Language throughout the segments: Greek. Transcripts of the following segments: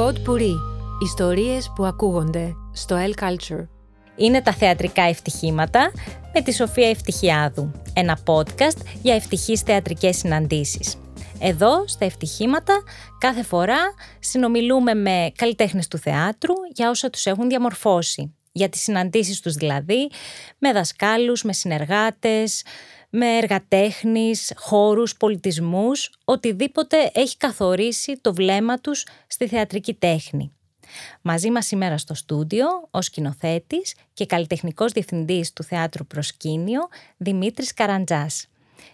Pod Puri. Ιστορίες που ακούγονται στο El Culture. Είναι τα θεατρικά ευτυχήματα με τη Σοφία Ευτυχιάδου. Ένα podcast για ευτυχείς θεατρικές συναντήσεις. Εδώ, στα ευτυχήματα, κάθε φορά συνομιλούμε με καλλιτέχνες του θεάτρου για όσα τους έχουν διαμορφώσει. Για τις συναντήσεις τους δηλαδή, με δασκάλους, με συνεργάτες, με εργατέχνης, χώρους, πολιτισμούς, οτιδήποτε έχει καθορίσει το βλέμμα τους στη θεατρική τέχνη. Μαζί μας σήμερα στο στούντιο, ο σκηνοθέτης και καλλιτεχνικός διευθυντής του Θεάτρου Προσκήνιο, Δημήτρης Καραντζάς.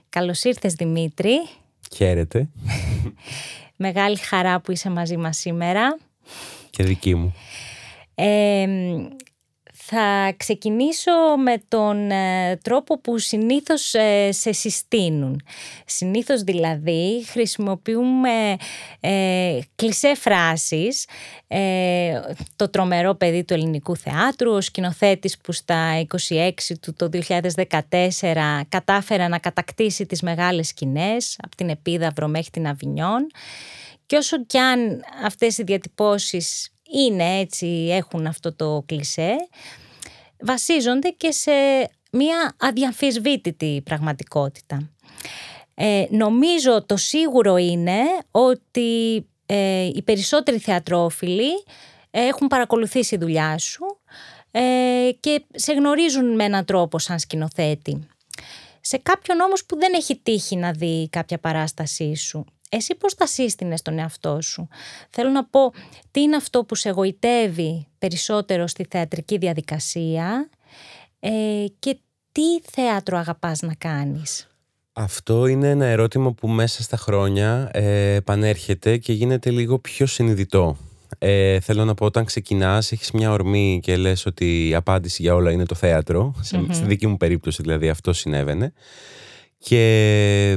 Καλώς ήρθες Δημήτρη. Χαίρετε. Μεγάλη χαρά που είσαι μαζί μας σήμερα. Και δική μου. Ε, θα ξεκινήσω με τον ε, τρόπο που συνήθως ε, σε συστήνουν. Συνήθως δηλαδή χρησιμοποιούμε ε, κλισέ φράσεις, ε, το τρομερό παιδί του ελληνικού θεάτρου, ο σκηνοθέτης που στα 26 του το 2014 κατάφερε να κατακτήσει τις μεγάλες σκηνές από την Επίδαυρο μέχρι την Αβινιόν και όσο κι αν αυτές οι διατυπώσεις είναι έτσι, έχουν αυτό το κλισέ, βασίζονται και σε μια αδιαμφισβήτητη πραγματικότητα. Ε, νομίζω το σίγουρο είναι ότι ε, οι περισσότεροι θεατρόφιλοι έχουν παρακολουθήσει δουλειά σου ε, και σε γνωρίζουν με έναν τρόπο σαν σκηνοθέτη. Σε κάποιον όμως που δεν έχει τύχει να δει κάποια παράστασή σου εσύ πώς θα σύστηνες τον εαυτό σου; Θέλω να πω τι είναι αυτό που σε εγωιτεύει περισσότερο στη θεατρική διαδικασία ε, και τι θέατρο αγαπάς να κάνεις; Αυτό είναι ένα ερώτημα που μέσα στα χρόνια ε, επανέρχεται και γίνεται λίγο πιο συνειδητό. Ε, θέλω να πω όταν ξεκινάς έχεις μια ορμή και λες ότι η απάντηση για όλα είναι το θέατρο. Στη δική μου περίπτωση δηλαδή αυτό συνέβαινε. Και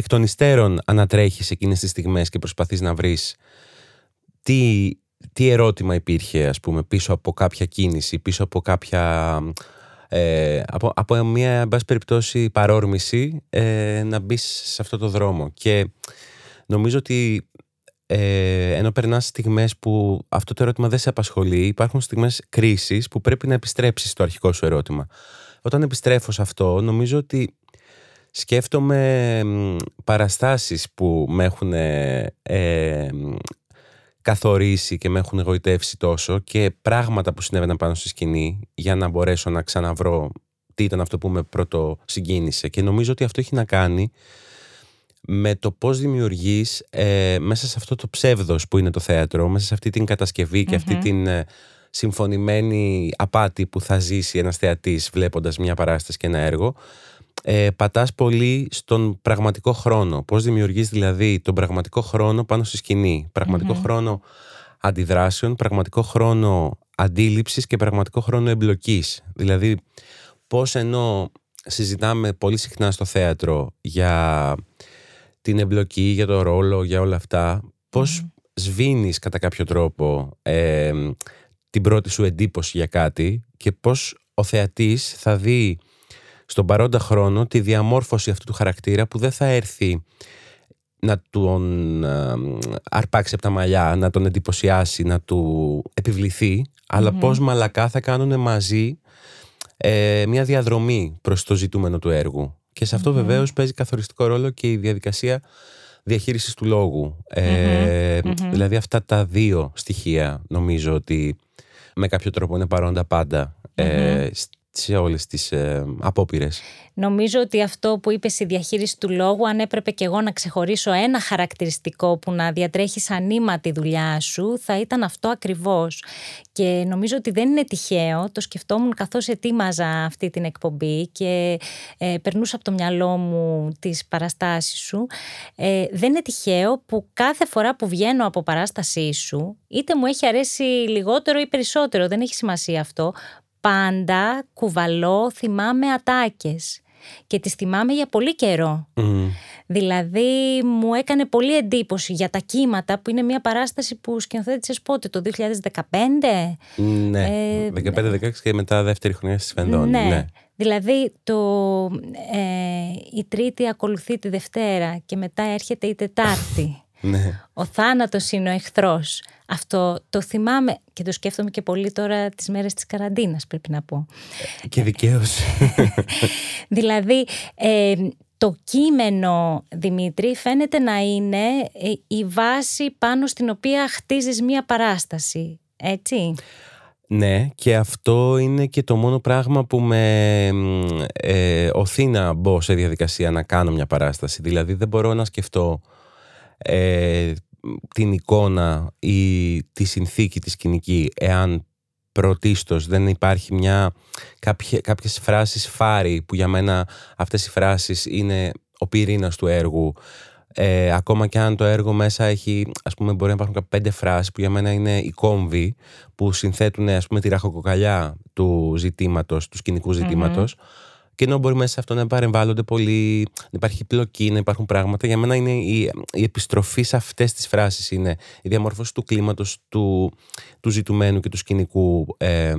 εκ των υστέρων ανατρέχεις εκείνες τις στιγμές και προσπαθείς να βρεις τι, τι ερώτημα υπήρχε ας πούμε πίσω από κάποια κίνηση, πίσω από κάποια ε, από, από μια εν πάση περιπτώσει παρόρμηση ε, να μπεις σε αυτό το δρόμο. Και νομίζω ότι ε, ενώ περνάς στιγμές που αυτό το ερώτημα δεν σε απασχολεί υπάρχουν στιγμές κρίσης που πρέπει να επιστρέψεις στο αρχικό σου ερώτημα. Όταν επιστρέφω σε αυτό νομίζω ότι σκέφτομαι παραστάσεις που με έχουν ε, καθορίσει και με έχουν εγωιτεύσει τόσο και πράγματα που συνέβαιναν πάνω στη σκηνή για να μπορέσω να ξαναβρω τι ήταν αυτό που με πρώτο συγκίνησε και νομίζω ότι αυτό έχει να κάνει με το πώς δημιουργείς ε, μέσα σε αυτό το ψεύδος που είναι το θέατρο, μέσα σε αυτή την κατασκευή και αυτή την ε, συμφωνημένη απάτη που θα ζήσει ένας θεατής βλέποντας μια παράσταση και ένα έργο ε, πατάς πολύ στον πραγματικό χρόνο. Πώς δημιουργείς δηλαδή τον πραγματικό χρόνο πάνω στη σκηνή; χρόνο αντιδράσεων, πραγματικό χρόνο αντίληψης και πραγματικό χρόνο εμπλοκής. Δηλαδή πώς ενώ συζητάμε πολύ συχνά στο θέατρο για την εμπλοκή, για το ρόλο, για όλα αυτά, πώς σβήνεις κατά κάποιο τρόπο ε, την πρώτη σου εντύπωση για κάτι και πώς ο θεατής θα δει στον παρόντα χρόνο τη διαμόρφωση αυτού του χαρακτήρα που δεν θα έρθει να τον ε, αρπάξει από τα μαλλιά, να τον εντυπωσιάσει, να του επιβληθεί, αλλά πώς μαλακά θα κάνουν μαζί ε, μια διαδρομή προς το ζητούμενο του έργου. Και σε αυτό mm βεβαίως παίζει καθοριστικό ρόλο και η διαδικασία διαχείρισης του λόγου. Ε, δηλαδή αυτά τα δύο στοιχεία νομίζω ότι με κάποιο τρόπο είναι παρόντα πάντα σε όλες τις ε, απόπειρες. Νομίζω ότι αυτό που είπες η διαχείριση του λόγου αν έπρεπε και εγώ να ξεχωρίσω ένα χαρακτηριστικό που να διατρέχει ανήμα τη δουλειά σου θα ήταν αυτό ακριβώς και νομίζω ότι δεν είναι τυχαίο το σκεφτόμουν καθώς ετοίμαζα αυτή την εκπομπή και ε, περνούσα από το μυαλό μου τις παραστάσεις σου ε, δεν είναι τυχαίο που κάθε φορά που βγαίνω από παράστασή σου είτε μου έχει αρέσει λιγότερο ή περισσότερο δεν έχει σημασία αυτό πάντα κουβαλώ, θυμάμαι ατάκες και τις θυμάμαι για πολύ καιρό. Δηλαδή μου έκανε πολύ εντύπωση για τα κύματα που είναι μια παράσταση που σκηνοθέτησες πότε, το 2015? Ναι, ε, 15-16 και μετά δεύτερη χρονιά στη Σφενδόνη. Ναι. ναι. Δηλαδή το, ε, η τρίτη ακολουθεί τη Δευτέρα και μετά έρχεται η Τετάρτη. Ναι. Ο θάνατος είναι ο εχθρός. Αυτό το θυμάμαι και το σκέφτομαι και πολύ τώρα τις μέρες της καραντίνας πρέπει να πω. Και δικαίως. δηλαδή ε, το κείμενο Δημήτρη φαίνεται να είναι ε, η βάση πάνω στην οποία χτίζεις μία παράσταση. Έτσι; Ναι, και αυτό είναι και το μόνο πράγμα που με ε, οθεί να μπω σε διαδικασία να κάνω μια παράσταση. Δηλαδή δεν μπορώ να σκεφτώ ε, την εικόνα ή τη συνθήκη της σκηνική εάν πρωτίστως δεν υπάρχει μια, κάποια, κάποιες φράσεις φάρη που για μένα αυτές οι φράσεις είναι ο πυρήνας του έργου ε, ακόμα και αν το έργο μέσα έχει, ας πούμε, μπορεί να υπάρχουν πέντε φράσεις που για μένα είναι οι κόμβοι που συνθέτουν, ας πούμε, τη ραχοκοκαλιά του ζητήματος, του σκηνικού και ενώ μπορεί μέσα σε αυτό να παρεμβάλλονται πολύ, να υπάρχει πλοκή, να υπάρχουν πράγματα, για μένα είναι η, η επιστροφή σε αυτές τις φράσεις. Είναι η διαμόρφωση του κλίματος, του, του ζητουμένου και του σκηνικού ε,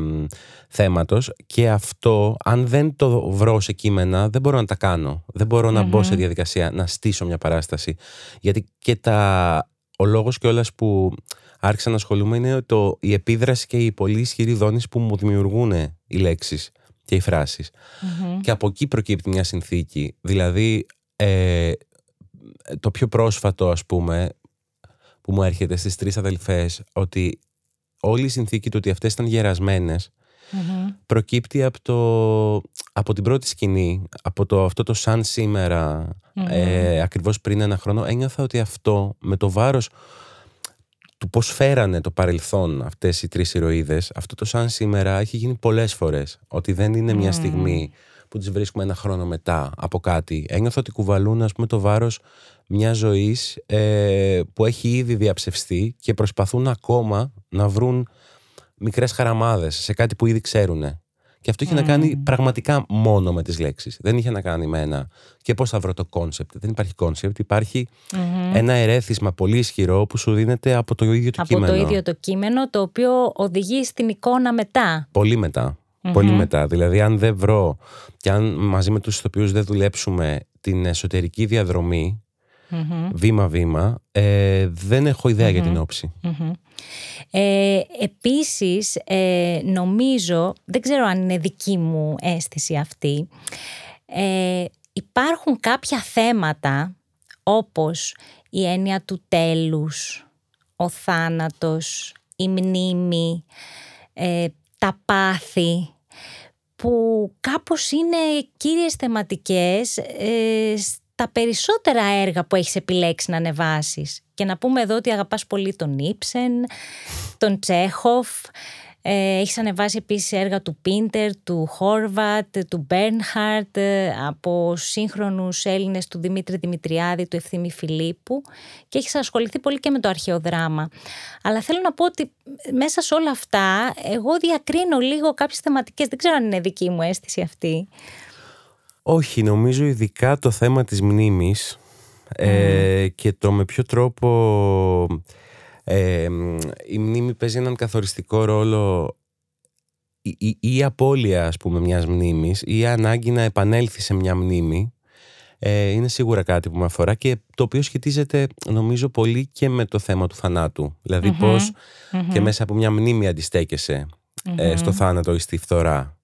θέματος. Και αυτό, αν δεν το βρω σε κείμενα, δεν μπορώ να τα κάνω. Δεν μπορώ να μπω σε διαδικασία να στήσω μια παράσταση. Γιατί και τα. Ο λόγος κιόλας που άρχισα να ασχολούμαι είναι το, η επίδραση και η πολύ ισχυρή δόνηση που μου δημιουργούν οι λέξεις και οι φρασεις Και από εκεί προκύπτει μια συνθήκη. Δηλαδή, ε, το πιο πρόσφατο, ας πούμε, που μου έρχεται στις τρεις αδελφές, ότι όλη η συνθήκη του ότι αυτές ήταν προκύπτει από, το, από την πρώτη σκηνή, από το, αυτό το σαν σήμερα, ε, ακριβώς πριν ένα χρόνο, ένιωθα ότι αυτό με το βάρος του πώς φέρανε το παρελθόν αυτές οι τρεις ηρωίδες, αυτό το σαν σήμερα έχει γίνει πολλές φορές. Ότι δεν είναι μια στιγμή που τις βρίσκουμε ένα χρόνο μετά από κάτι. Νιώθω ότι κουβαλούν ας πούμε το βάρος μιας ζωής ε, που έχει ήδη διαψευστεί και προσπαθούν ακόμα να βρουν μικρές χαραμάδες σε κάτι που ήδη ξέρουν. Και αυτό είχε να κάνει πραγματικά μόνο με τις λέξεις. Δεν είχε να κάνει με ένα και πώς θα βρω το concept. Δεν υπάρχει concept, ένα ερέθισμα πολύ ισχυρό που σου δίνεται από το ίδιο το κείμενο. Από το ίδιο το κείμενο το οποίο οδηγεί στην εικόνα μετά. Πολύ μετά. Πολύ μετά. Δηλαδή αν δεν βρω και αν μαζί με τους ηθοποιούς δεν δουλέψουμε την εσωτερική διαδρομή βήμα-βήμα, ε, δεν έχω για την όψη. Ε, επίσης, ε, νομίζω, δεν ξέρω αν είναι δική μου αίσθηση αυτή, ε, υπάρχουν κάποια θέματα όπως η έννοια του τέλους, ο θάνατος, η μνήμη, ε, τα πάθη, που κάπως είναι κύριες θεματικές ε, στα περισσότερα έργα που έχεις επιλέξει να ανεβάσεις. Και να πούμε εδώ ότι αγαπάς πολύ τον Ήψεν, τον Τσέχοφ, ε, έχεις ανεβάσει επίσης έργα του Πίντερ, του Χόρβατ, του Μπέρνχαρτ, ε, από σύγχρονους Έλληνες του Δημήτρη Δημητριάδη, του Ευθύμη Φιλίππου και έχεις ασχοληθεί πολύ και με το αρχαίο δράμα. Αλλά θέλω να πω ότι μέσα σε όλα αυτά εγώ διακρίνω λίγο κάποιες θεματικές, δεν ξέρω αν είναι δική μου αίσθηση αυτή. Όχι, νομίζω ειδικά το θέμα της μνήμης ε, και το με ποιο τρόπο ε, η μνήμη παίζει έναν καθοριστικό ρόλο η, η, η, απώλεια ας πούμε μιας μνήμης ή η ανάγκη να επανέλθει σε μια μνήμη ε, είναι σίγουρα κάτι που με αφορά και το οποίο σχετίζεται νομίζω πολύ και με το θέμα του θανάτου. Δηλαδη πως και μέσα από μια μνήμη αντιστέκεσαι ε, στο θάνατο ή στη φθορά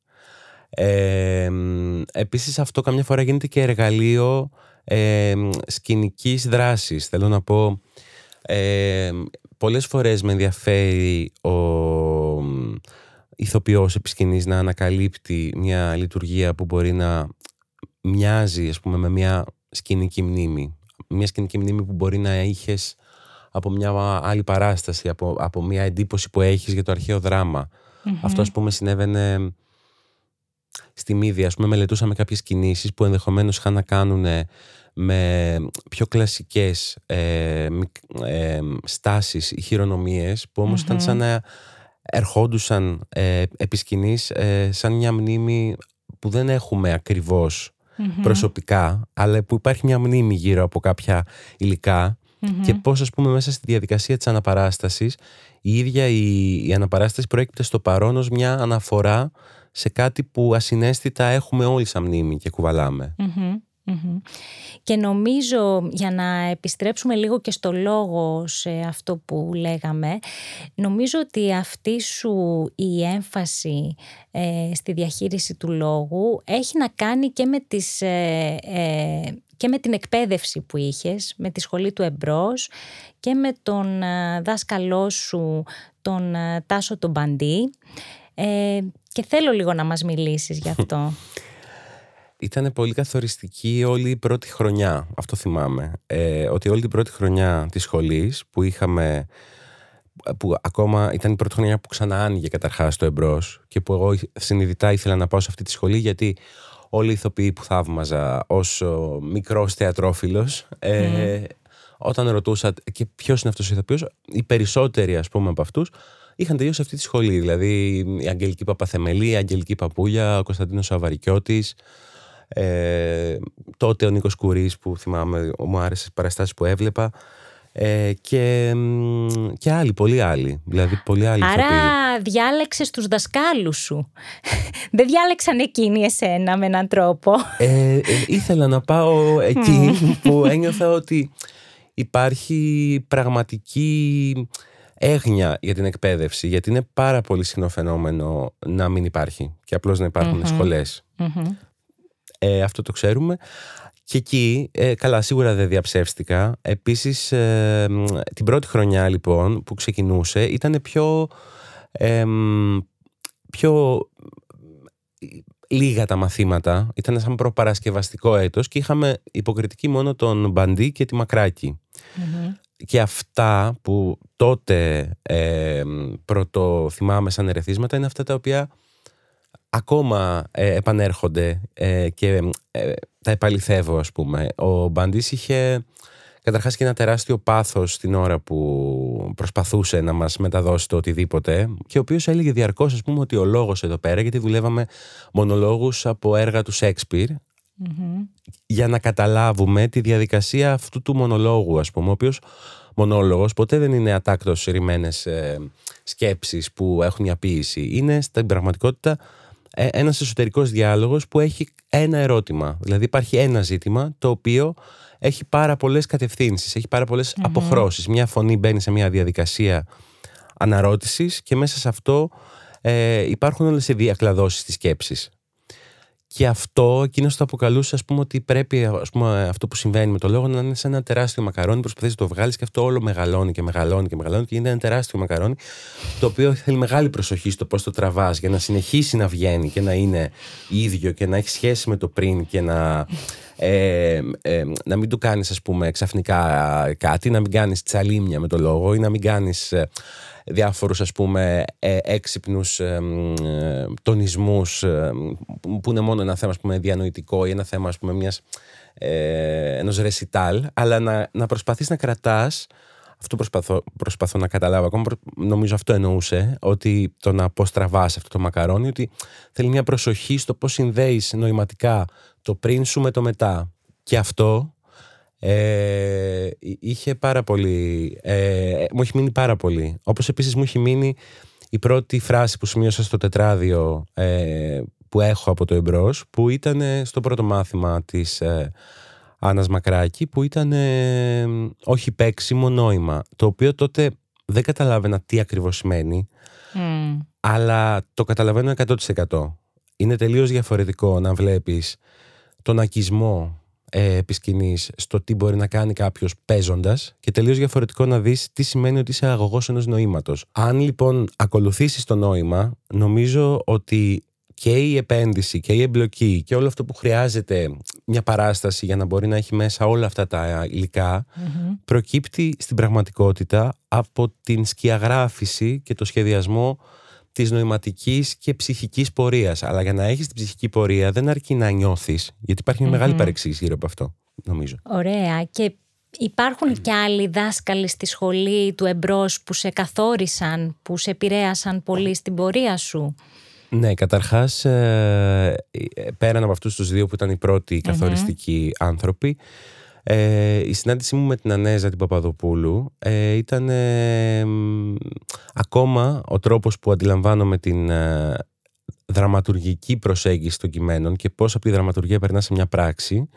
ε, επίσης αυτό καμιά φορά γίνεται και εργαλείο ε, σκηνικής δράσης. Θέλω να πω, ε, πολλές φορές με ενδιαφέρει ο ηθοποιός επί να ανακαλύπτει μια λειτουργία που μπορεί να μοιάζει ας πούμε με μια σκηνική μνήμη. Μια σκηνική μνήμη που μπορεί να είχες από μια άλλη παράσταση, από, από μια εντύπωση που έχεις για το αρχαίο Αυτό ας πούμε συνέβαινε στη Μύδια, ας πούμε, μελετούσαμε κάποιες κινήσεις που ενδεχομένως είχαν να κάνουν με πιο κλασικές ε, ε, στάσεις ή χειρονομίες που όμως ήταν σαν να ερχόντουσαν ε, επί σκηνής, ε, σαν μια μνήμη που δεν έχουμε προσωπικά αλλά που υπάρχει μια μνήμη γύρω από κάποια και πώς ας πούμε μέσα στη διαδικασία της αναπαράστασης η ίδια η, η αναπαράσταση προέκυπτε στο παρόν ως μια αναφορά σε κάτι που ασυναίσθητα έχουμε όλοι σαν μνήμη και κουβαλάμε. Και νομίζω για να επιστρέψουμε λίγο και στο λόγο σε αυτό που λέγαμε, νομίζω ότι αυτή σου η έμφαση ε, στη διαχείριση του λόγου έχει να κάνει και με, τις, ε, ε, και με την εκπαίδευση που είχες, με τη σχολή του εμπρός και με τον δάσκαλό σου, τον Τάσο τον Μπαντή. Και θέλω λίγο να μας μιλήσεις γι' αυτό. ήταν πολύ καθοριστική όλη η πρώτη χρονιά, αυτό θυμάμαι. Ε, ότι όλη την πρώτη χρονιά της σχολής που είχαμε, που ακόμα ήταν η πρώτη χρονιά που ξανά άνοιγε καταρχάς το εμπρός και που εγώ συνειδητά ήθελα να πάω σε αυτή τη σχολή γιατί όλοι οι ηθοποιοί που θαύμαζα ως μικρός θεατρόφιλος ε, όταν ρωτούσα και ποιος είναι αυτός ο ηθοποιός οι περισσότεροι ας πούμε από αυτούς είχαν τελειώσει αυτή τη σχολή δηλαδή η Αγγελική Παπαθεμελή, η Αγγελική Παπούλια, ο Κωνσταντίνος Σαβαρικιώτης ε, τότε ο Νίκος Κουρής που θυμάμαι μου άρεσε τις παραστάσεις που έβλεπα ε, και, και άλλοι, πολλοί άλλοι. Δηλαδή, πολλοί άλλοι Άρα διάλεξες τους δασκάλους σου. Δεν διάλεξαν εκείνοι εσένα με έναν τρόπο. Ε, ε, ήθελα να πάω εκεί που ένιωθα ότι υπάρχει πραγματική έγνοια για την εκπαίδευση γιατί είναι πάρα πολύ συχνό φαινόμενο να μην υπάρχει και απλώς να υπάρχουν σχολες ε, αυτό το ξέρουμε. Και εκεί, ε, καλά, σίγουρα δεν διαψεύστηκα. Επίσης, ε, την πρώτη χρονιά λοιπόν που ξεκινούσε ήταν πιο, πιο λίγα τα μαθήματα. Ήταν σαν προπαρασκευαστικό έτος και είχαμε υποκριτική μόνο τον Μπαντή και τη μακρακη Και αυτά που τότε ε, πρώτο θυμάμαι σαν ερεθίσματα είναι αυτά τα οποία ακόμα ε, επανέρχονται ε, και ε, τα επαληθεύω ας πούμε. Ο Μπαντής είχε καταρχάς και ένα τεράστιο πάθος την ώρα που προσπαθούσε να μας μεταδώσει το οτιδήποτε και ο οποίος έλεγε διαρκώς ας πούμε ότι ο λόγος εδώ πέρα γιατί δουλεύαμε μονολόγους από έργα του σεξπιρ για να καταλάβουμε τη διαδικασία αυτού του μονολόγου ας πούμε ο οποίος μονόλογος ποτέ δεν είναι ατάκτος ρημένες ε, σκέψεις που έχουν μια ποίηση είναι στην πραγματικότητα ε, ένας εσωτερικός διάλογος που έχει ένα ερώτημα. Δηλαδή υπάρχει ένα ζήτημα το οποίο έχει πάρα πολλές κατευθύνσεις, έχει πάρα αποχρώσεις. Μια φωνή μπαίνει σε μια διαδικασία αναρώτησης και μέσα σε αυτό ε, υπάρχουν όλες οι διακλαδώσεις της σκέψης. Και αυτό, εκείνος το αποκαλούσε, ας πούμε, ότι πρέπει ας πούμε, αυτό που συμβαίνει με το λόγο να είναι σε ένα τεράστιο μακαρόνι. Προσπαθείς να το βγάλεις και αυτό όλο μεγαλώνει και μεγαλώνει και μεγαλώνει και είναι ένα τεράστιο μακαρόνι, το οποίο θέλει μεγάλη προσοχή στο πώς το τραβάς για να συνεχίσει να βγαίνει και να είναι ίδιο και να έχει σχέση με το πριν και να. Ε, ε, να μην του κάνεις ας πούμε ξαφνικά κάτι, να μην κάνεις τσαλίμια με το λόγο ή να μην κάνεις ε, διάφορους ας πούμε ε, έξυπνους ε, τονισμούς που είναι μόνο ένα θέμα ας πούμε, διανοητικό ή ένα θέμα ας πούμε, μιας, ε, ενός ρεσιτάλ αλλά να, να προσπαθείς να κρατάς αυτό προσπαθώ, προσπαθώ να καταλάβω ακόμα νομίζω αυτό εννοούσε ότι το να αποστραβάς αυτό το μακαρόνι ότι θέλει μια προσοχή στο πώς συνδέεις νοηματικά το πριν σου με το μετά. Και αυτό ε, είχε πάρα πολύ. Ε, μου έχει μείνει πάρα πολύ. Όπως επίσης μου έχει μείνει η πρώτη φράση που σημείωσα στο τετράδιο ε, που έχω από το εμπρός, που ήταν στο πρώτο μάθημα της ε, Άννας Μακράκη, που ήταν όχι παίξιμο νόημα. Το οποίο τότε δεν καταλάβαινα τι ακριβώς σημαίνει, αλλά το καταλαβαίνω 100%. Είναι τελείως διαφορετικό να βλέπεις τον ακισμό ε, στο τι μπορεί να κάνει κάποιος παίζοντας και τελείως διαφορετικό να δεις τι σημαίνει ότι είσαι αγωγός ενός νοήματος. Αν λοιπόν ακολουθήσεις το νόημα, νομίζω ότι και η επένδυση και η εμπλοκή και όλο αυτό που χρειάζεται μια παράσταση για να μπορεί να έχει μέσα όλα αυτά τα υλικα προκύπτει στην πραγματικότητα από την σκιαγράφηση και το σχεδιασμό της νοηματικής και ψυχικής πορείας. Αλλά για να έχεις την ψυχική πορεία δεν αρκεί να νιώθεις, γιατί υπάρχει μια μεγάλη παρεξήγηση γύρω από αυτό, νομίζω. Ωραία. Και υπάρχουν και άλλοι δάσκαλοι στη σχολή του εμπρός που σε καθόρισαν, που σε επηρέασαν πολύ στην πορεία σου; Ναι, καταρχάς ε, ε, πέραν από αυτούς τους δύο που ήταν οι πρώτοι καθοριστικοί άνθρωποι ε, η συνάντησή μου με την Ανέζα την Παπαδοπούλου ε, ήταν ακόμα ο τρόπος που αντιλαμβάνομαι την ε, δραματουργική προσέγγιση των κειμένων και πώς από τη δραματουργία περνά σε μια πράξη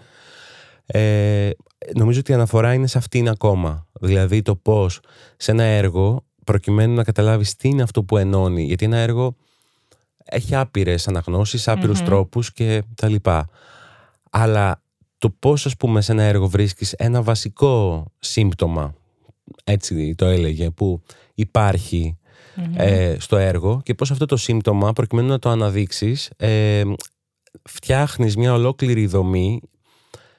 Ε, νομίζω ότι η αναφορά είναι σε αυτήν ακόμα. Δηλαδή το πώς σε ένα έργο προκειμένου να καταλάβεις τι είναι αυτό που ενώνει. Γιατί ένα έργο έχει άπειρες αναγνώσεις, τρόπους και τα λοιπά. Αλλά το πώς ας πούμε σε ένα έργο βρίσκεις ένα βασικό σύμπτωμα, έτσι το έλεγε, που υπαρχει ε, στο έργο και πώς αυτό το σύμπτωμα προκειμένου να το αναδείξεις ε, φτιάχνεις μια ολόκληρη δομή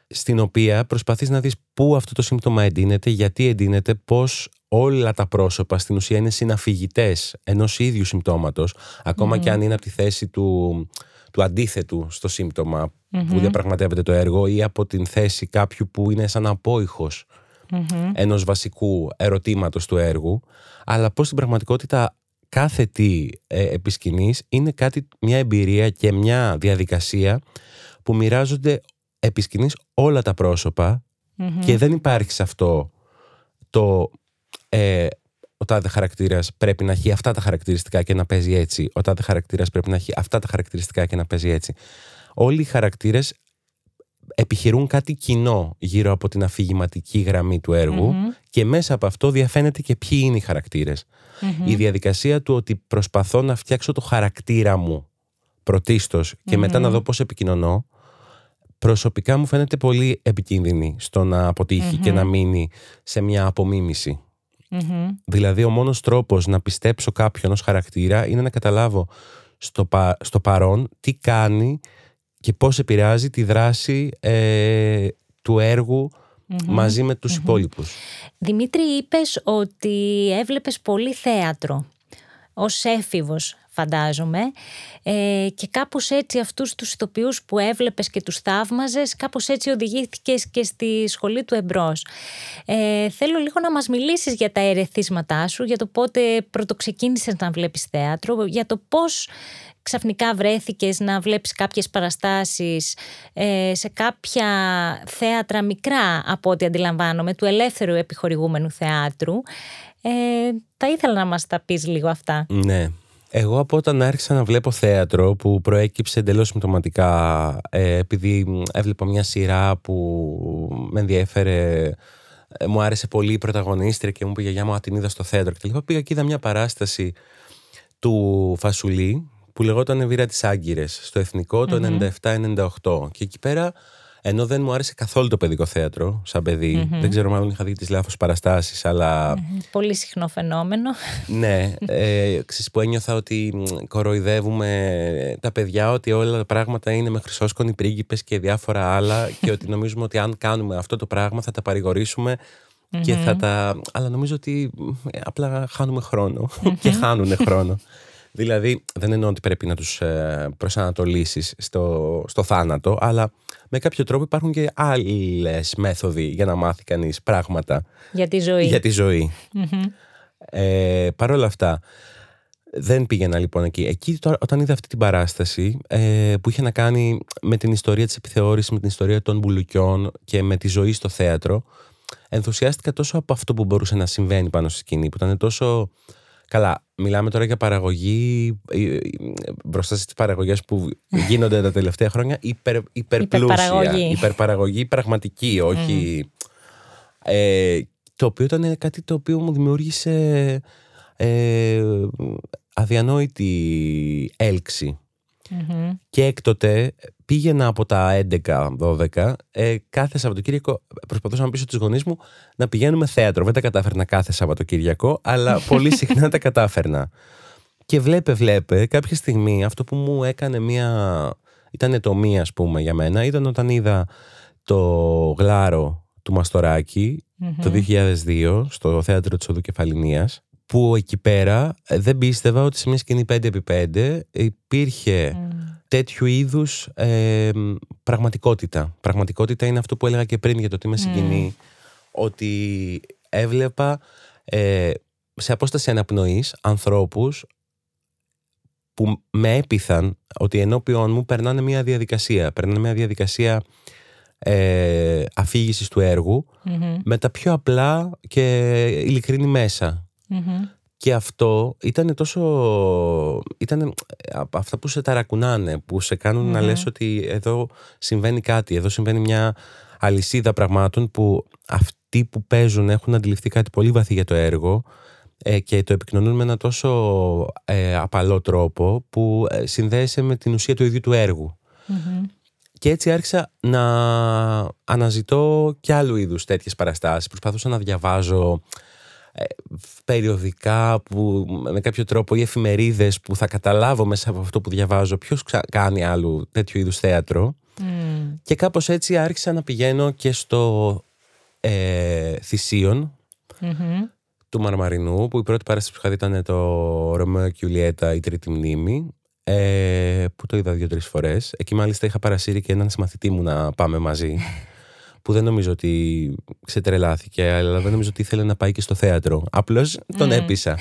στην οποία προσπαθείς να δεις πού αυτό το σύμπτωμα εντείνεται, γιατί εντείνεται, πώς όλα τα πρόσωπα στην ουσία είναι συναφηγητές ενός ίδιου συμπτώματος, και αν είναι από τη θέση του, του αντίθετου στο συμπτωμα που διαπραγματεύεται το έργο ή από την θέση κάποιου που είναι σαν απόϊχος ενός βασικού ερωτήματος του έργου, αλλά πώς στην πραγματικότητα κάθε τι ε, επισκηνής είναι κάτι, μια εμπειρία και μια διαδικασία που μοιράζονται επισκηνής όλα τα προσωπα και δεν υπάρχει σε αυτό το ε, ο τάδε χαρακτήρας πρέπει να έχει αυτά τα χαρακτηριστικά και να παίζει έτσι. Ο τάδε χαρακτήρας πρέπει να έχει αυτά τα χαρακτηριστικά και να παίζει έτσι. Όλοι οι χαρακτήρες επιχειρούν κάτι κοινό γύρω από την αφηγηματική γραμμή του εργου και μέσα από αυτό διαφαίνεται και ποιοι είναι οι χαρακτηρες Η διαδικασία του ότι προσπαθώ να φτιάξω το χαρακτήρα μου πρωτίστως και μετά να δω πώς επικοινωνώ προσωπικά μου φαίνεται πολύ επικίνδυνη στο να αποτυχει και να μείνει σε μια απομίμηση. Δηλαδή ο μόνος τρόπος να πιστέψω κάποιον ως χαρακτήρα είναι να καταλάβω στο, στο παρόν τι κάνει και πώς επηρεάζει τη δράση ε, του έργου μαζί με τους mm υπόλοιπους. Δημήτρη, είπες ότι έβλεπες πολύ θέατρο ως έφηβος φαντάζομαι ε, και κάπως έτσι αυτούς τους ηθοποιούς που έβλεπες και τους θαύμαζες κάπως έτσι οδηγήθηκες και στη σχολή του εμπρός. Ε, θέλω λίγο να μας μιλήσεις για τα ερεθίσματά σου, για το πότε πρωτοξεκίνησες να βλέπεις θέατρο, για το πώς ξαφνικά βρέθηκες να βλέπεις κάποιες παραστάσεις ε, σε κάποια θέατρα μικρά από ό,τι αντιλαμβάνομαι, του ελεύθερου επιχορηγούμενου θεάτρου. Ε, θα ήθελα να μας τα πεις λίγο αυτά. Ναι. Εγώ από όταν άρχισα να βλέπω θέατρο που προέκυψε εντελώς συμπτωματικά ε, επειδή έβλεπα μια σειρά που με ενδιέφερε ε, μου άρεσε πολύ η πρωταγωνίστρια και μου είπε γιαγιά μου την είδα στο θέατρο και πήγα και είδα μια παράσταση του Φασουλή που λεγόταν Βήρα της Άγκυρες στο Εθνικό το 97-98 και εκεί πέρα ενώ δεν μου άρεσε καθόλου το παιδικό θέατρο σαν παιδι Δεν ξέρω, μάλλον είχα δει τις λάθος παραστάσεις, αλλά. Πολύ συχνό φαινόμενο. ναι. Ε, ξέρεις που ένιωθα ότι κοροϊδεύουμε τα παιδιά ότι όλα τα πράγματα είναι με χρυσόσκονοι πρίγκιπες και διάφορα άλλα και ότι νομίζουμε ότι αν κάνουμε αυτό το πράγμα θα τα παρηγορήσουμε. Και θα τα... Αλλά νομίζω ότι απλά χάνουμε και χάνουν χρόνο. Δηλαδή, δεν εννοώ ότι πρέπει να τους ε, προσανατολίσεις στο, στο θάνατο, αλλά με κάποιο τρόπο υπάρχουν και άλλες μέθοδοι για να μάθει κανείς πράγματα. Για τη ζωή. Για τη ζωή. Ε, Παρ' όλα αυτά, δεν πήγαινα λοιπόν εκεί. Εκεί όταν είδα αυτή την παράσταση ε, που είχε να κάνει με την ιστορία της επιθεώρησης, με την ιστορία των μπουλουκιών και με τη ζωή στο θέατρο, ενθουσιάστηκα τόσο από αυτό που μπορούσε να συμβαίνει πάνω στη σκηνή, που ήταν τόσο Καλά, μιλάμε τώρα για παραγωγή, ε, ε, μπροστά στις παραγωγές που γίνονται τα τελευταία χρόνια, υπερ, υπερπλούσια, υπερπαραγωγή. υπερπαραγωγή πραγματική, όχι... Ε, το οποίο ήταν κάτι το οποίο μου δημιούργησε ε, αδιανόητη έλξη. Και έκτοτε πήγαινα από τα 11-12 ε, κάθε Σαββατοκύριακο. Προσπαθούσα να πείσω τους γονείς μου να πηγαίνουμε θέατρο. Δεν τα κατάφερνα κάθε Σαββατοκύριακο, αλλά πολύ συχνά τα κατάφερνα. Και βλέπε, βλέπε, κάποια στιγμή αυτό που μου έκανε μια. ήταν ετομή, ας πούμε, για μένα, ήταν όταν είδα το γλάρο του μαστορακη το 2002 στο θέατρο της Οδού Κεφαλινίας που εκεί πέρα ε, δεν πίστευα ότι σε μια σκηνή 5x5 υπήρχε τέτοιου είδους ε, πραγματικότητα. Πραγματικότητα είναι αυτό που έλεγα και πριν για το τι με συγκινεί. Ότι έβλεπα ε, σε απόσταση αναπνοής ανθρώπους που με έπειθαν ότι ενώπιον μου περνάνε μια διαδικασία. Περνάνε μια διαδικασία ε, αφήγησης του έργου με τα πιο απλά και ειλικρινή μέσα. Και αυτό ήταν τόσο. ήταν αυτά που σε ταρακουνάνε, που σε κανουν να λες ότι εδώ συμβαίνει κάτι, εδώ συμβαίνει μια αλυσίδα πραγμάτων που αυτοί που παίζουν έχουν αντιληφθεί κάτι πολύ βαθύ για το έργο ε, και το επικοινωνούν με ένα τόσο ε, απαλό τρόπο που ε, συνδέεσαι με την ουσία του ίδιου του έργου. Και έτσι άρχισα να αναζητώ και άλλου είδους τέτοιες παραστάσεις. Προσπαθούσα να διαβάζω ε, περιοδικά που με κάποιο τρόπο ή εφημερίδες που θα καταλάβω μέσα από αυτό που διαβάζω ποιος κάνει άλλου τέτοιου είδους θέατρο. Και κάπως έτσι άρχισα να πηγαίνω και στο ε, θυσιον του Μαρμαρινού που η πρώτη παράσταση που είχα δει ήταν το Ρωμαίο και Ιουλιέτα η τρίτη μνήμη ε, που το είδα δύο-τρεις φορές. Εκεί μάλιστα είχα παρασύρει και έναν συμμαθητή μου να πάμε μαζί που δεν νομίζω ότι ξετρελάθηκε αλλά δεν νομίζω ότι ήθελε να πάει και στο θέατρο. Απλώς τον έπεισα.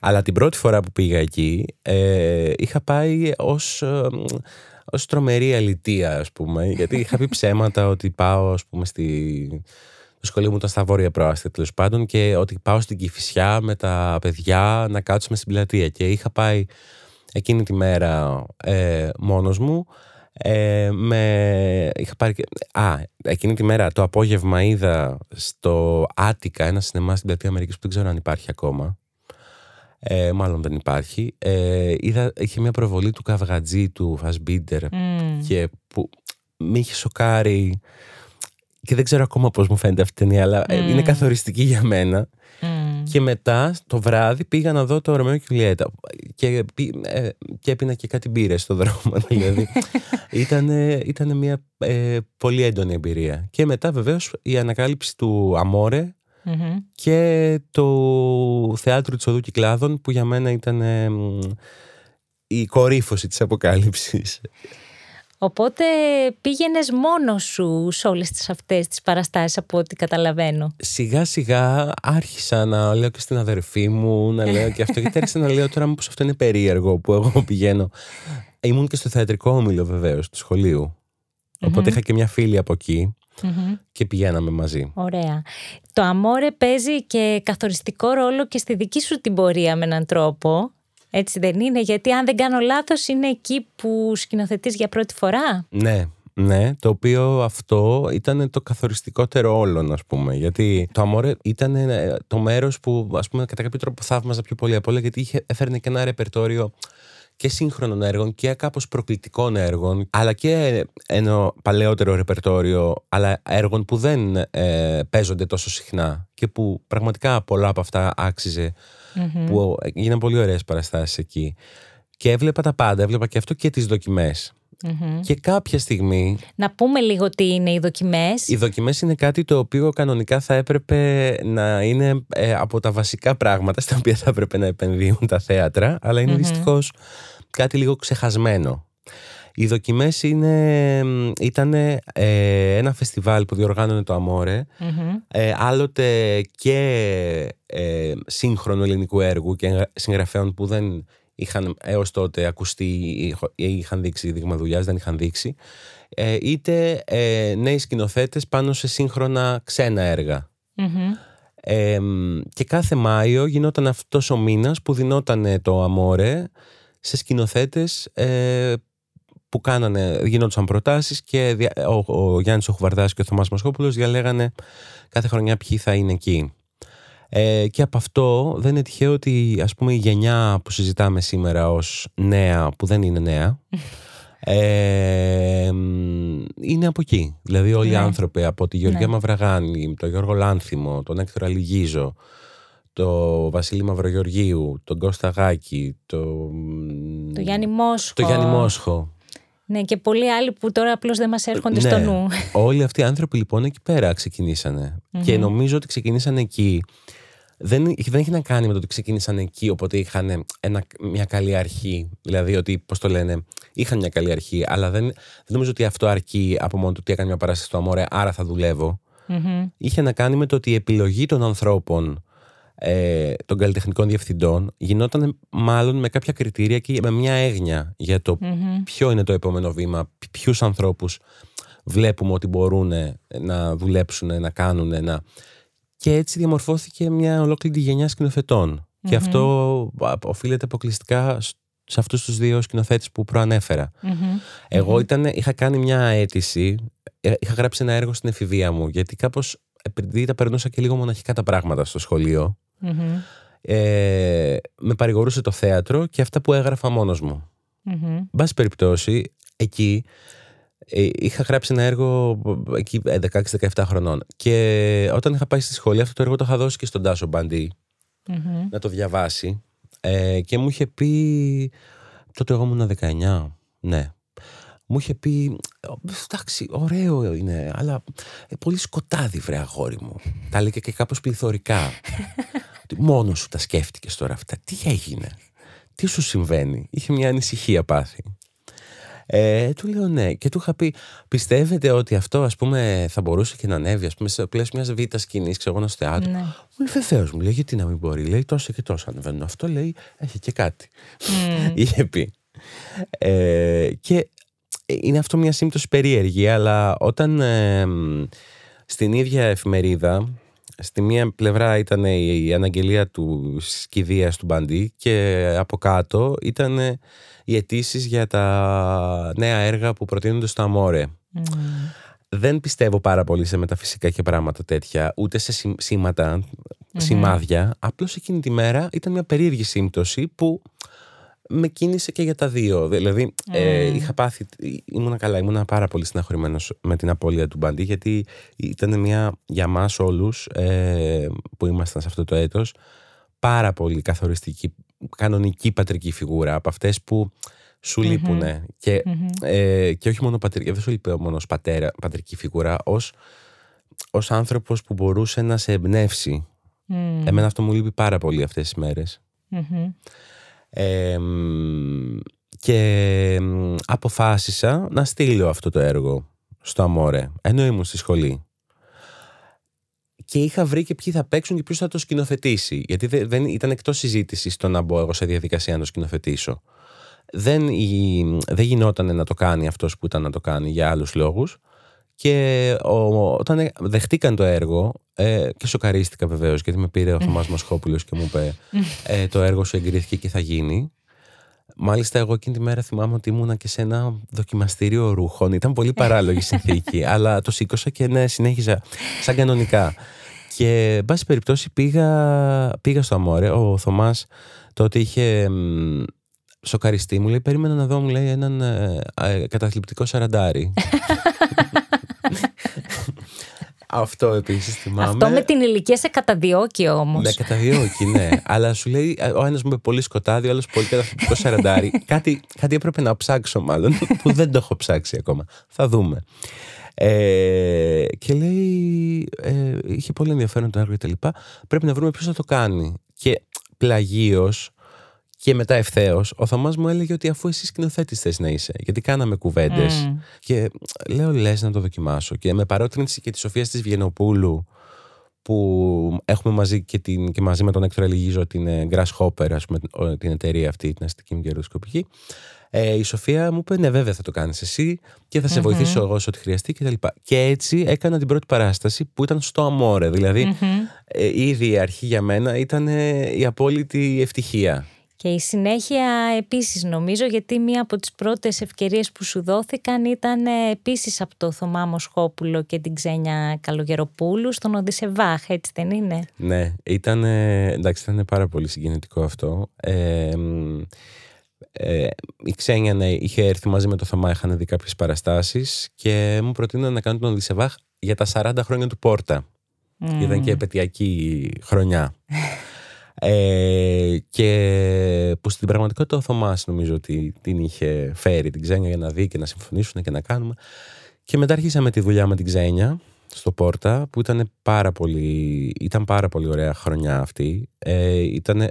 Αλλά την πρώτη φορά που πήγα εκεί ε, είχα πάει ως, ε, ως τρομερή αλητία ας πούμε γιατί είχα πει ψέματα ότι πάω ας πούμε στη, το σχολείο μου ήταν στα βόρεια προάστια τέλος πάντων και ότι πάω στην Κηφισιά με τα παιδιά να κάτσουμε στην πλατεία και είχα πάει εκείνη τη μέρα ε, μόνος μου ε, με, είχα πάρει, α, εκείνη τη μέρα το απόγευμα είδα στο Άτικα ένα σινεμά στην πλατεία Αμερικής που δεν ξέρω αν υπάρχει ακόμα. Ε, μάλλον δεν υπάρχει. Ε, είδα, είχε μια προβολή του Καυγατζή του Φασμπίντερ και που με είχε σοκάρει και δεν ξέρω ακόμα πώς μου φαίνεται αυτή η ταινία αλλά ε, είναι καθοριστική για μένα και μετά το βράδυ πήγα να δω το Ρωμαίο και Ιουλιέτα και, ε, και έπινα και κάτι μπύρες στο δρόμο δηλαδή. Ήταν, μια ε, πολύ έντονη εμπειρία. Και μετά βεβαίως η ανακάλυψη του αμορε και το θέατρο της Οδού Κυκλάδων που για μένα ήταν η κορύφωση της αποκάλυψης Οπότε πήγαινες μόνος σου σε όλες τις αυτές τις παραστάσεις από ό,τι καταλαβαίνω; Σιγά σιγά άρχισα να λέω και στην αδερφή μου, να λέω και αυτό. γιατί άρχισα να λέω τώρα μήπως αυτό είναι περίεργο που εγώ πηγαίνω. Ήμουν και στο θεατρικό όμιλο βεβαίως του σχολείου. Οπότε είχα και μια φίλη από και πηγαίναμε μαζί. Ωραία. Το αμόρε παίζει και καθοριστικό ρόλο και στη δική σου την πορεία με έναν τρόπο. Έτσι δεν είναι, γιατί αν δεν κάνω λάθος είναι εκεί που σκηνοθετείς για πρώτη φορά; Ναι, ναι, το οποίο αυτό ήταν το καθοριστικότερο όλων, ας πούμε. Γιατί το Αμόρε ήταν ε, το μέρος που, ας πούμε, κατά κάποιο τρόπο θαύμαζα πιο πολύ απ' όλα, γιατί είχε, έφερνε και ένα ρεπερτόριο και σύγχρονων έργων και κάπως προκλητικών έργων, αλλά και ένα παλαιότερο ρεπερτόριο, αλλά έργων που δεν ε, παίζονται τόσο συχνά και που πραγματικά πολλά από αυτά άξιζε mm-hmm. που γίνανε πολύ ωραίες παραστάσεις εκεί. Και έβλεπα τα πάντα, έβλεπα και αυτό και τις δοκιμές. Mm-hmm. Και κάποια στιγμή. Να πούμε λίγο τι είναι οι δοκιμές. Οι δοκιμές είναι κάτι το οποίο κανονικά θα έπρεπε να είναι ε, από τα βασικά πράγματα στα οποία θα έπρεπε να επενδύουν τα θέατρα, αλλά είναι mm-hmm. δυστυχώς κάτι λίγο ξεχασμένο. Οι δοκιμές είναι, ήταν ε, ένα φεστιβάλ που διοργάνωνε το αμορε ε, άλλοτε και ε, σύγχρονο ελληνικού έργου και συγγραφέων που δεν είχαν έως τότε ακουστεί ή είχαν δείξει δείγμα δουλειάς, δεν είχαν δείξει. Ε, είτε ε, νέοι σκηνοθέτες πάνω σε σύγχρονα ξένα και κάθε Μάιο γινόταν αυτός ο μήνας που δινόταν το αμόρε σε σκηνοθέτες ε, που κάνανε, γινόντουσαν προτάσεις και ο, ο Γιάννης ο και ο Θωμάς Μασχόπουλος διαλέγανε κάθε χρονιά ποιοι θα είναι εκεί. Ε, και από αυτό δεν είναι τυχαίο ότι ας πούμε η γενιά που συζητάμε σήμερα ως νέα που δεν είναι νέα ε, είναι από εκεί. Δηλαδή όλοι οι ναι. άνθρωποι από τη Γεωργία ναι. Μαυραγάνη, τον Γιώργο Λάνθιμο, τον Έκτορα Λιγίζο, το Βασίλη Μαυρογεωργίου, τον Κώστα Γάκη, το... Το Γιάννη Μόσχο. Το Γιάννη Μόσχο. Ναι, και πολλοί άλλοι που τώρα απλώς δεν μας έρχονται στο ναι. νου. Όλοι αυτοί οι άνθρωποι λοιπόν εκεί πέρα Και νομίζω ότι ξεκινήσαν εκεί. Δεν, δεν έχει να κάνει με το ότι ξεκίνησαν εκεί, οπότε είχαν ένα, μια καλή αρχή. Δηλαδή ότι, πώς το λένε, είχαν μια καλή αρχή, αλλά δεν, δεν νομίζω ότι αυτό αρκεί από μόνο του ότι έκανε μια παράσταση στο Αμόρε, άρα θα δουλευω Είχε να κάνει με το ότι η επιλογή των ανθρώπων ε, των καλλιτεχνικών διευθυντών γινόταν μάλλον με κάποια κριτήρια και με μια έγνοια για το ποιο είναι το επόμενο βήμα, ποιους ανθρώπους βλέπουμε ότι μπορούν να δουλέψουν, να κάνουν. Να... Και έτσι διαμορφώθηκε μια ολόκληρη γενιά Και αυτό οφείλεται αποκλειστικά σε αυτούς τους δύο σκηνοθέτες που προανέφερα. Εγώ ήταν, είχα κάνει μια αίτηση ε, είχα γράψει ένα έργο στην εφηβεία μου, γιατί κάπως επειδή τα περνούσα και λίγο μοναχικά τα πράγματα στο σχολείο, ε, με παρηγορούσε το θέατρο και αυτά που έγραφα μόνος μου. Mm-hmm. Μπας περιπτώσει, εκεί ε, είχα γράψει ένα έργο εκεί 16-17 χρονών. Και όταν είχα πάει στη σχολή αυτό το έργο το είχα δώσει και στον Τάσο Μπαντή να το διαβάσει. Ε, και μου είχε πει τότε εγώ ήμουν 19 ναι. Μου είχε πει εντάξει ωραίο είναι αλλά ε, πολύ σκοτάδι βρε αγόρι μου τα έλεγε και κάπως πληθωρικά μόνος σου τα σκέφτηκες τώρα αυτά τι έγινε; Τι σου συμβαίνει; Είχε μια ανησυχία πάθη ε, του λέω ναι. Και του είχα πει, πιστεύετε ότι αυτό ας πούμε θα μπορούσε και να ανέβει, ας πούμε, σε πλαίσιο μιας β' σκηνής, ξέρω εγώ, στο θέατρο. Ναι. Μου λέει, βεβαίως μου λέει, γιατί να μην μπορεί. Λέει, τόσο και τόσο ανεβαίνουν. Αυτό λέει, έχει και κάτι. Mm. Είχε πει. Ε, και είναι αυτό μια σύμπτωση περίεργη, αλλά όταν ε, στην ίδια εφημερίδα, στη μία πλευρά ήταν η αναγγελία του σκηδίας του Μπαντή και από κάτω ήταν οι αιτήσεις για τα νέα έργα που προτείνονται στο Αμόρε. Mm. Δεν πιστεύω πάρα πολύ σε μεταφυσικά και πράγματα τέτοια, ούτε σε σήματα, σημάδια. Απλώς εκείνη τη μέρα ήταν μια περίεργη σύμπτωση που με κίνησε και για τα δύο. Δηλαδή, ε, είχα πάθει, ήμουνα καλά, ήμουνα πάρα πολύ συναχωρημένος με την απώλεια του Μπαντή, γιατί ήταν μια για μας όλους ε, που ήμασταν σε αυτό το έτος πάρα πολύ καθοριστική, κανονική πατρική φιγούρα από αυτές που σου λείπουν και, ε, και όχι μόνο πατρική, δεν σου λείπει μόνος ως πατέρα, πατρική φιγούρα, ως, ως άνθρωπος που μπορούσε να σε εμπνεύσει. Εμένα αυτό μου λείπει πάρα πολύ αυτές τις μέρες. και αποφάσισα να στείλω αυτό το έργο στο Αμόρε, ενώ ήμουν στη σχολή και είχα βρει και ποιοι θα παίξουν και ποιος θα το σκηνοθετήσει. Γιατί δεν ήταν εκτός συζήτησης το να μπω εγώ σε διαδικασία να το σκηνοθετήσω. Δεν, δεν γινόταν να το κάνει αυτός που ήταν να το κάνει για άλλους λόγους. Και ο, όταν δεχτήκαν το έργο, ε, και σοκαρίστηκα βεβαίως, γιατί με πήρε ο Θωμάς Μασχόπουλο και μου είπε ε, Το έργο σου εγκρίθηκε και θα γίνει. Μάλιστα, εγώ εκείνη τη μέρα θυμάμαι ότι ήμουνα και σε ένα δοκιμαστήριο ρούχων. Ήταν πολύ παράλογη συνθήκη, αλλά το σήκωσα και ναι, συνέχιζα σαν κανονικά. Και, εν πάση περιπτώσει, πήγα, πήγα στο Αμόρε. Ο Θωμάς τότε είχε σοκαριστεί. Μου λέει: Περίμενα να δω, μου λέει, έναν ε, ε, καταθλιπτικό σαραντάρι. Αυτό επίσης θυμάμαι. Αυτό με την ηλικία σε καταδιώκει όμως. Με καταδιώκει, ναι. Αλλά σου λέει ο ένας μου με πολύ σκοτάδι, ο άλλος πολύ καταθλιπτικό σαραντάρι. κάτι, κάτι έπρεπε να ψάξω, μάλλον, που δεν το έχω ψάξει ακόμα. Θα δούμε. Ε, και λέει, ε, είχε πολύ ενδιαφέρον το έργο και τα λοιπά. Πρέπει να βρούμε ποιος θα το κάνει. Και πλαγίως και μετά ευθέως, ο Θωμάς μου έλεγε ότι αφού εσύ σκηνοθέτης θες να είσαι, γιατί κάναμε κουβέντες. Και λέω, λες να το δοκιμάσω. Και με παρότρινση και τη Σοφία της Βιενοπούλου, που έχουμε μαζί και, την, και μαζί με τον Έκτορα Λιγίζο την ε, Grasshopper, ας πούμε, την εταιρεία αυτή, την αστική μου κερδοσκοπική. Ε, η Σοφία μου είπε: Ναι, βέβαια θα το κάνεις εσύ και θα σε βοηθήσω εγώ σε ό,τι χρειαστεί κτλ. Και, και έτσι έκανα την πρώτη παράσταση που ήταν στο Αμόρε. Δηλαδή, ε, ήδη η αρχή για μένα ήταν ε, η απόλυτη ευτυχία. Και η συνέχεια επίσης νομίζω γιατί μία από τις πρώτες ευκαιρίες που σου δόθηκαν ήταν ε, επίσης από το Θωμά Μοσχόπουλο και την Ξένια Καλογεροπούλου στον Οδυσσεβάχ, έτσι δεν είναι; Ναι, ήταν, εντάξει, ήταν πάρα πολύ συγκινητικό αυτό. Ε, ε, η Ξένια ναι, είχε έρθει μαζί με το Θωμά, είχαν δει κάποιες παραστάσεις και μου προτείναν να κάνω τον Οδυσσεβάχ για τα 40 χρόνια του Πόρτα. Mm. Ήταν και επαιτειακή χρονιά. Ε, και που στην πραγματικότητα ο Θωμάς νομίζω ότι την είχε φέρει την Ξένια για να δει και να συμφωνήσουν και να κάνουμε. Και μετά αρχίσαμε τη δουλειά με την Ξένια στο Πόρτα που ήταν πάρα πολύ, ήταν πάρα πολύ ωραία χρονιά αυτή. Ε, ήταν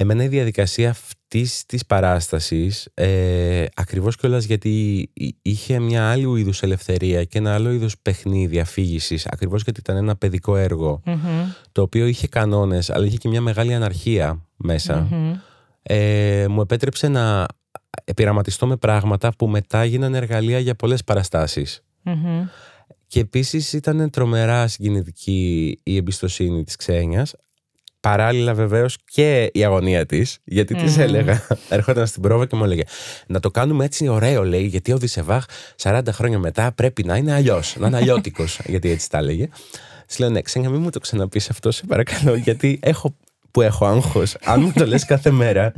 Εμένα η διαδικασία αυτής της παράστασης, ε, ακριβώς κιόλας γιατί είχε μια άλλη είδους ελευθερία και ένα άλλο είδο παιχνίδι αφήγησης, ακριβώς γιατί ήταν ένα παιδικό το οποίο είχε κανόνες, αλλά είχε και μια μεγάλη αναρχία μέσα. Ε, μου επέτρεψε να πειραματιστώ με πράγματα που μετά γίνανε εργαλεία για πολλές παραστάσεις. Και επίσης ήταν τρομερά συγκινητική η εμπιστοσύνη της Ξένιας παράλληλα βεβαίως και η αγωνία της, γιατί mm. τη έλεγα, έρχονταν στην πρόβα και μου έλεγε Να το κάνουμε έτσι ωραίο, λέει, γιατί ο Δισεβάχ 40 χρόνια μετά πρέπει να είναι αλλιώς, να είναι αλλιώτικος, γιατί έτσι τα έλεγε. Της λέω, ναι, ξένα, μην μου το ξαναπείς αυτό, σε παρακαλώ, γιατί έχω που έχω άγχος, αν μου το λες κάθε μέρα,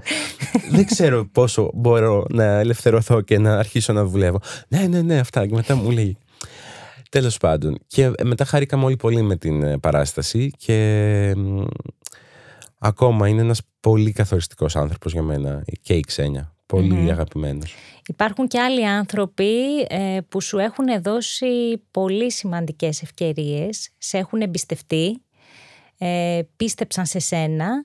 δεν ξέρω πόσο μπορώ να ελευθερωθώ και να αρχίσω να δουλεύω. Ναι, ναι, ναι, αυτά. Και μετά μου λέει. Τέλος πάντων. Και μετά χάρηκαμε όλοι πολύ με την ε, παράσταση και ακόμα είναι ένας πολύ καθοριστικός άνθρωπος για μένα και η Ξένια. Πολύ mm αγαπημένος. Υπάρχουν και άλλοι άνθρωποι ε, που σου έχουν δώσει πολύ σημαντικές ευκαιρίες, σε έχουν εμπιστευτεί ε, πίστεψαν σε σένα.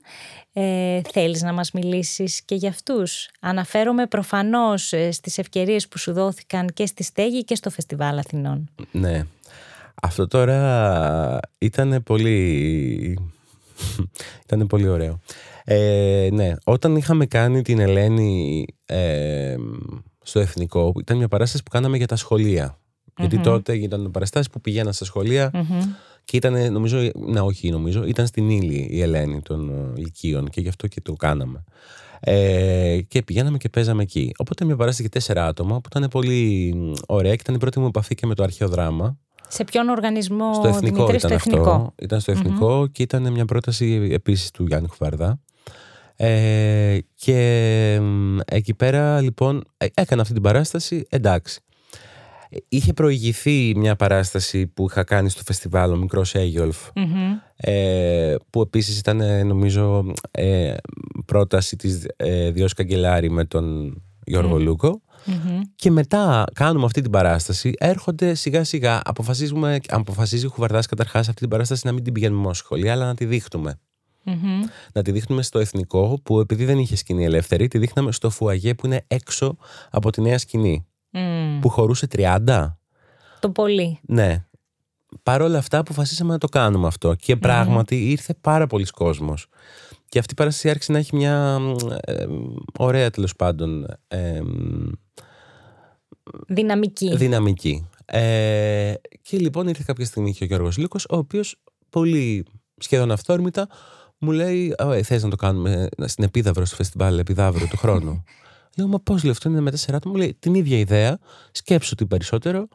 Ε, θέλεις να μας μιλήσεις και για αυτούς; Αναφέρομαι προφανώς ε, στις ευκαιρίες που σου δόθηκαν και στη Στέγη και στο Φεστιβάλ Αθηνών. Ναι. Αυτό τώρα ήταν πολύ... ήταν πολύ ωραίο. Ε, ναι, όταν είχαμε κάνει την Ελένη ε, στο Εθνικό, ήταν μια παράσταση που κάναμε για τα σχολεία. Γιατί τότε ήταν παραστάσεις που πηγαίναν στα σχολεια και ήταν, νομίζω, να όχι νομίζω, ήταν στην ύλη η Ελένη των ε, Λυκείων και γι' αυτό και το κάναμε. Ε, και πηγαίναμε και παίζαμε εκεί. Οπότε μια παράσταση για τέσσερα άτομα που ήταν πολύ ωραία και ήταν η πρώτη μου επαφή και με το αρχαίο δράμα. Σε ποιον οργανισμό, Στο Εθνικό Δημήτρη, ήταν στο εθνικό; αυτό. Ήταν στο εθνικο και ήταν μια πρόταση επίσης του Γιάννη Χουβαρδά. Ε, και εκεί πέρα λοιπόν ε, έκανα αυτή την παράσταση, εντάξει. Είχε προηγηθεί μια παράσταση που είχα κάνει στο φεστιβάλ ο Μικρός ε, που επίσης ήταν νομίζω ε, πρόταση της ε, Διός Καγκελάρη με τον Γιώργο Λούκο. Και μετά κάνουμε αυτή την παράσταση έρχονται σιγά σιγά αποφασίζουμε, αποφασίζει ο Χουβαρδάς καταρχάς αυτή την παράσταση να μην την πηγαίνουμε μόνο σχολεία αλλά να τη δειχνουμε Να τη δείχνουμε στο εθνικό που επειδή δεν είχε σκηνή ελεύθερη τη δείχναμε στο φουαγέ που είναι έξω από τη νέα σκηνή που χωρούσε 30. Το πολύ. Ναι. Παρ' όλα αυτά αποφασίσαμε να το κάνουμε αυτό και πράγματι ήρθε πάρα πολλοί κόσμος. Και αυτή η παράσταση άρχισε να έχει μια ε, ωραία τέλος πάντων ε, δυναμική. δυναμική. Ε, και λοιπόν ήρθε κάποια στιγμή και ο Γιώργος Λούκος, ο οποίος πολύ σχεδόν αυθόρμητα μου λέει «Ε, θες να το κάνουμε στην Επίδαυρο, στο φεστιβάλ Επιδαύρο του χρόνου. Λέω, μα πώς λέει αυτό είναι με τέσσερα άτομα. Μου λέει την ίδια ιδέα, σκέψου τι περισσότερο,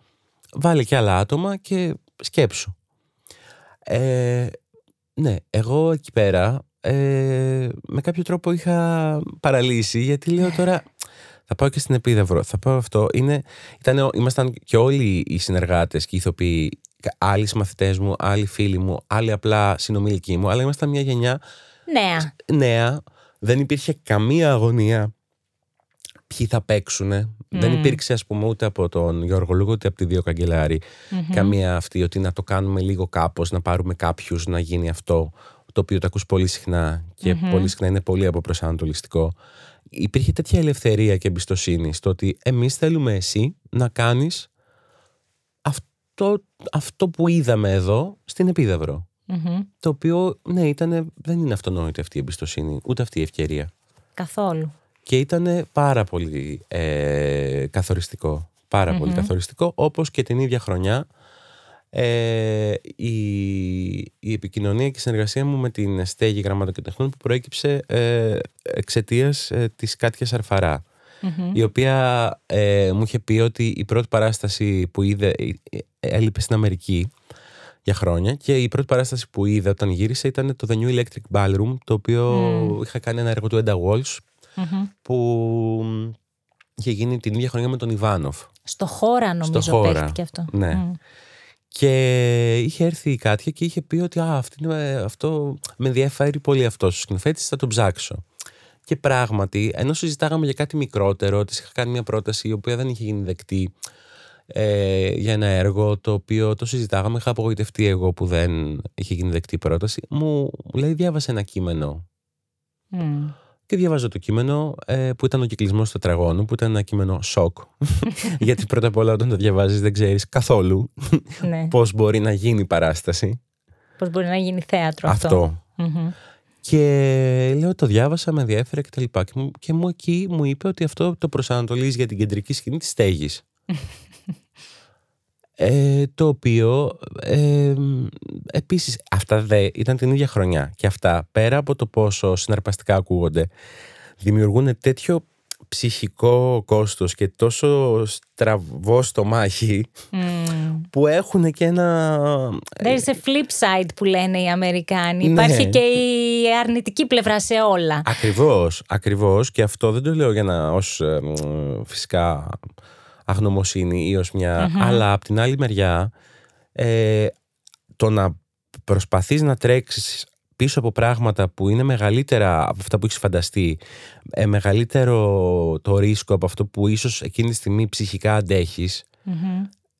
βάλε και άλλα άτομα και σκέψου. Ε, ναι, εγώ εκεί πέρα ε, με κάποιο τρόπο είχα παραλύσει γιατί λέω τώρα θα πάω και στην Επίδαυρο, θα πάω αυτό. Είναι, ήταν, ήμασταν και όλοι οι συνεργάτες και οι ηθοποιοί, άλλοι μαθητές μου, άλλοι φίλοι μου, άλλοι απλά συνομιλικοί μου, αλλά ήμασταν μια γενιά νέα. νέα. Δεν υπήρχε καμία αγωνία ποιοι θα παίξουν. Δεν υπήρξε, ας πούμε, ούτε από τον Γιώργο Λούγο, ούτε από τη δύο καμία αυτή ότι να το κάνουμε λίγο κάπως, να πάρουμε κάποιους να γίνει αυτό, το οποίο το ακούς πολύ συχνά και πολύ συχνά είναι πολύ αποπροσανατολιστικό. Υπήρχε τέτοια ελευθερία και εμπιστοσύνη στο ότι εμείς θέλουμε εσύ να κάνεις αυτό, αυτό που είδαμε εδώ στην επιδαυρο Το οποίο, ναι, ήτανε, δεν είναι αυτονόητη αυτή η εμπιστοσύνη, ούτε αυτή η ευκαιρία. Καθόλου και ήταν πάρα πολύ ε, καθοριστικό. Πάρα πολύ καθοριστικό, όπως και την ίδια χρονιά ε, η, η επικοινωνία και η συνεργασία μου με την στέγη γραμμάτων και τεχνών που προέκυψε ε, εξαιτίας ε, της Κάτια η οποία ε, μου είχε πει ότι η πρώτη παράσταση που είδε ε, έλειπε στην Αμερική για χρόνια και η πρώτη παράσταση που είδε όταν γύρισε ήταν το The New Electric Ballroom το οποίο είχα κάνει ένα έργο του Enda Walsh που είχε γίνει την ίδια χρονιά με τον Ιβάνοφ. Στο χώρα νομίζω Στο χώρα, παίχτηκε αυτό. Ναι. Και είχε έρθει η Κάτια και είχε πει ότι Α, αυτό με ενδιαφέρει πολύ αυτός ο σκηνοθέτης, θα τον ψάξω. Και πράγματι, ενώ συζητάγαμε για κάτι μικρότερο, της είχα κάνει μια πρόταση η οποία δεν είχε γίνει δεκτή ε, για ένα έργο το οποίο το συζητάγαμε. Είχα απογοητευτεί εγώ που δεν είχε γίνει δεκτή πρόταση. Μου, μου λέει: Διάβασε ένα κείμενο και διαβάζω το κείμενο ε, που ήταν ο κυκλισμός του τετραγώνου, που ήταν ένα κείμενο σοκ. Γιατί πρώτα απ' όλα όταν το διαβάζεις δεν ξέρεις καθόλου ναι. πώς μπορεί να γίνει παράσταση. Πώς μπορεί να γίνει θέατρο αυτό. Αυτό. Και λέω, το διάβασα, με ενδιαφέρε κτλ. Και, και, μου, και μου εκεί μου είπε ότι αυτό το προσανατολίζεις για την κεντρική σκηνή της στέγης. Ε, το οποίο ε, επίσης αυτά δε ήταν την ίδια χρονιά και αυτά πέρα από το πόσο συναρπαστικά ακούγονται δημιουργούν τέτοιο ψυχικό κόστος και τόσο στραβό στο μάχη που έχουν και ένα... There's a flip side που λένε οι Αμερικάνοι. Ναι. Υπάρχει και η αρνητική πλευρά σε όλα. Ακριβώς, ακριβώς και αυτό δεν το λέω για να ως φυσικά αγνωμοσύνη ή ως μια... Αλλά από την άλλη μεριά ε, το να προσπαθείς να τρέξεις πίσω από πράγματα που είναι μεγαλύτερα από αυτά που έχεις φανταστεί, ε, μεγαλύτερο το ρίσκο από αυτό που ίσως εκείνη τη στιγμή ψυχικά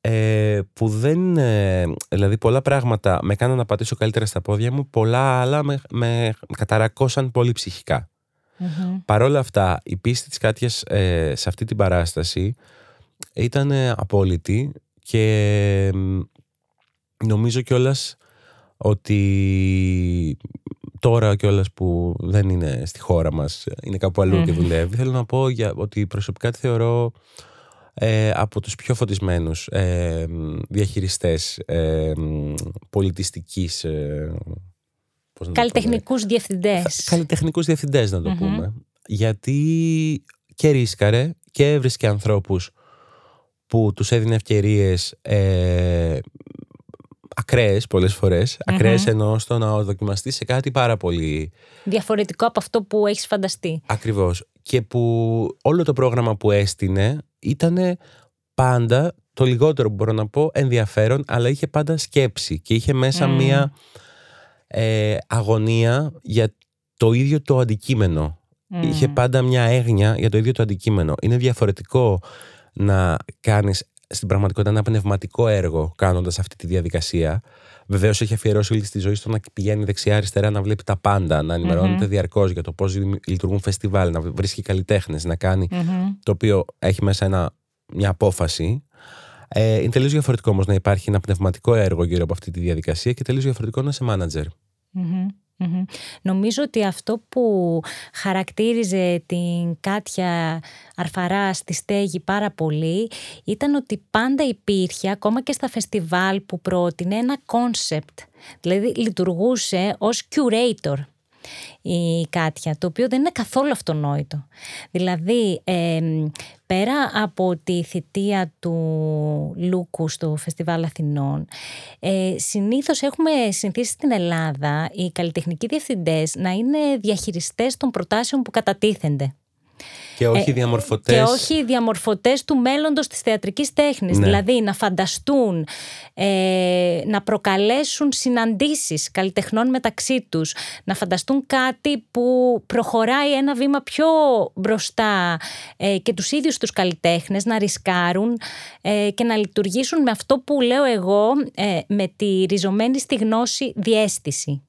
ε, που δεν. Ε, δηλαδή, πολλά πράγματα με κάναν να πατήσω καλύτερα στα πόδια μου, πολλά άλλα με, με καταρακώσαν πολύ ψυχικά. Mm-hmm. Παρ' όλα αυτά, η πίστη της Κάτιας ε, σε αυτή την παράσταση ήταν απόλυτη και νομίζω κιόλας ότι τώρα κιόλας που δεν είναι στη χώρα μας, είναι κάπου αλλού και δουλεύει, θέλω να πω για, ότι προσωπικά τη θεωρώ ε, από τους πιο φωτισμένους ε, διαχειριστές ε, πολιτιστικής... Ε, Καλλιτεχνικούς διευθυντές. Καλλιτεχνικούς διευθυντές να το πούμε. Γιατί και ρίσκαρε και έβρισκε ανθρώπους που τους έδινε ευκαιρίες ε, ακραίες πολλές φορές. Mm-hmm. Ακραίες εννοώ στο να δοκιμαστεί σε κάτι πάρα πολύ. Διαφορετικό από αυτό που έχεις φανταστεί. Ακριβώς. Και που όλο το πρόγραμμα που έστεινε ήταν πάντα το λιγότερο που μπορώ να πω ενδιαφέρον, αλλά είχε πάντα σκέψη και είχε μέσα μία ε, αγωνία για το ίδιο το αντικείμενο. Είχε πάντα μια έγνοια για το ίδιο το αντικείμενο. Είναι διαφορετικό να κάνεις στην πραγματικότητα ένα πνευματικό έργο κάνοντας αυτή τη διαδικασία. Βεβαίως έχει αφιερώσει όλη τη ζωή στο να πηγαίνει δεξιά-αριστερά, να βλέπει τα πάντα, να ενημερώνεται mm-hmm. διαρκώς για το πώς λειτουργούν φεστιβάλ, να βρίσκει καλλιτέχνες, να κάνει. Το οποίο έχει μέσα ένα, μια απόφαση. Ε, είναι τελείως διαφορετικό όμως να υπάρχει ένα πνευματικό έργο γύρω από αυτή τη διαδικασία και τελείως διαφορετικό να είσαι manager. Νομίζω ότι αυτό που χαρακτήριζε την Κάτια Αρφαρά στη Στέγη πάρα πολύ ήταν ότι πάντα υπήρχε ακόμα και στα φεστιβάλ που πρότεινε ένα concept. Δηλαδή λειτουργούσε ως curator η Κάτια, το οποίο δεν είναι καθόλου αυτονόητο. Δηλαδή, πέρα από τη θητεία του Λούκου στο Φεστιβάλ Αθηνών, ε, συνήθως έχουμε συνηθίσει στην Ελλάδα οι καλλιτεχνικοί διευθυντές να είναι διαχειριστές των προτάσεων που κατατίθενται. Και όχι ε, διαμορφωτές. Και όχι διαμορφωτές του μέλλοντος της θεατρικής τέχνης. Ναι. Δηλαδή να φανταστούν, ε, να προκαλέσουν συναντήσεις καλλιτεχνών μεταξύ τους, να φανταστούν κάτι που προχωράει ένα βήμα πιο μπροστά ε, και τους ίδιους τους καλλιτέχνες να ρισκάρουν ε, και να λειτουργήσουν με αυτό που λέω εγώ με τη ριζωμένη στη γνώση διέστηση.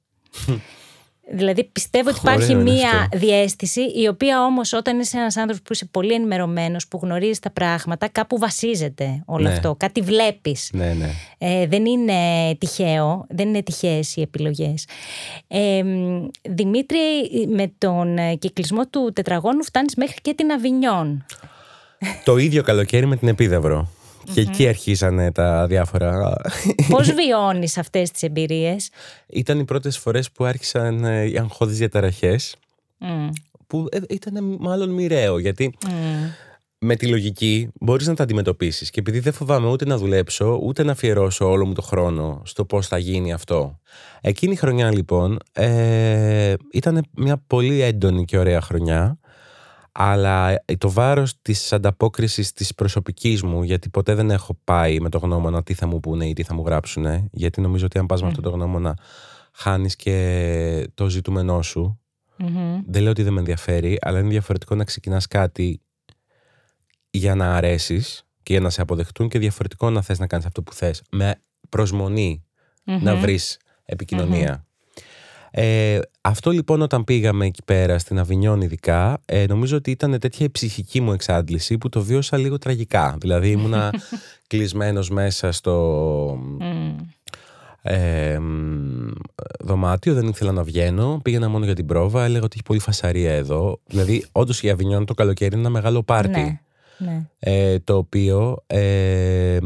Δηλαδή πιστεύω ότι υπάρχει μία διέστηση η οποία όμως όταν είσαι ένας άνθρωπος που είσαι πολύ ενημερωμένος, που γνωρίζεις τα πράγματα, κάπου βασίζεται όλο ναι. αυτό. Κάτι βλέπεις. Ναι, ναι. Ε, δεν είναι τυχαίο, δεν είναι τυχαίες οι επιλογές. Ε, Δημήτρη, με τον κυκλισμό του τετραγώνου φτάνεις μέχρι και την Αβινιόν. Το ίδιο καλοκαίρι με την Επίδαυρο. Και εκεί αρχίσανε τα διάφορα. Πώς βιώνεις αυτές τις εμπειρίες, Ήταν οι πρώτες φορές που άρχισαν ε, οι αγχώδεις διαταραχές. Που ε, ήταν μάλλον μοιραίο γιατί. Με τη λογική μπορείς να τα αντιμετωπίσεις. Και επειδή δεν φοβάμαι ούτε να δουλέψω, ούτε να αφιερώσω όλο μου το χρόνο στο πώς θα γίνει αυτό. Εκείνη η χρονιά λοιπόν ε, ήταν μια πολύ έντονη και ωραία χρονιά αλλά το βάρος της ανταπόκρισης της προσωπικής μου γιατί ποτέ δεν έχω πάει με το γνώμονα τι θα μου πούνε ή τι θα μου γράψουν γιατί νομίζω ότι αν πας με αυτό το γνώμονα χάνεις και το ζητούμενό σου. Δεν λέω ότι δεν με ενδιαφέρει αλλά είναι διαφορετικό να ξεκινάς κάτι για να αρέσεις και για να σε αποδεχτούν και διαφορετικό να θες να κάνεις αυτό που θες με προσμονη να βρεις επικοινωνία ε, αυτό λοιπόν όταν πήγαμε εκεί πέρα στην Αβινιόν ειδικά ε, νομίζω ότι ήταν τέτοια η ψυχική μου εξάντληση που το βίωσα λίγο τραγικά. Δηλαδή ήμουνα κλεισμένος μέσα στο ε, δωμάτιο, δεν ήθελα να βγαίνω, πήγαινα μόνο για την πρόβα, έλεγα ότι έχει πολύ φασαρία εδώ. Δηλαδή όντως η Αβινιόν το καλοκαίρι είναι ένα μεγάλο πάρτι. Ναι, ναι. Ε, το οποίο... Ε,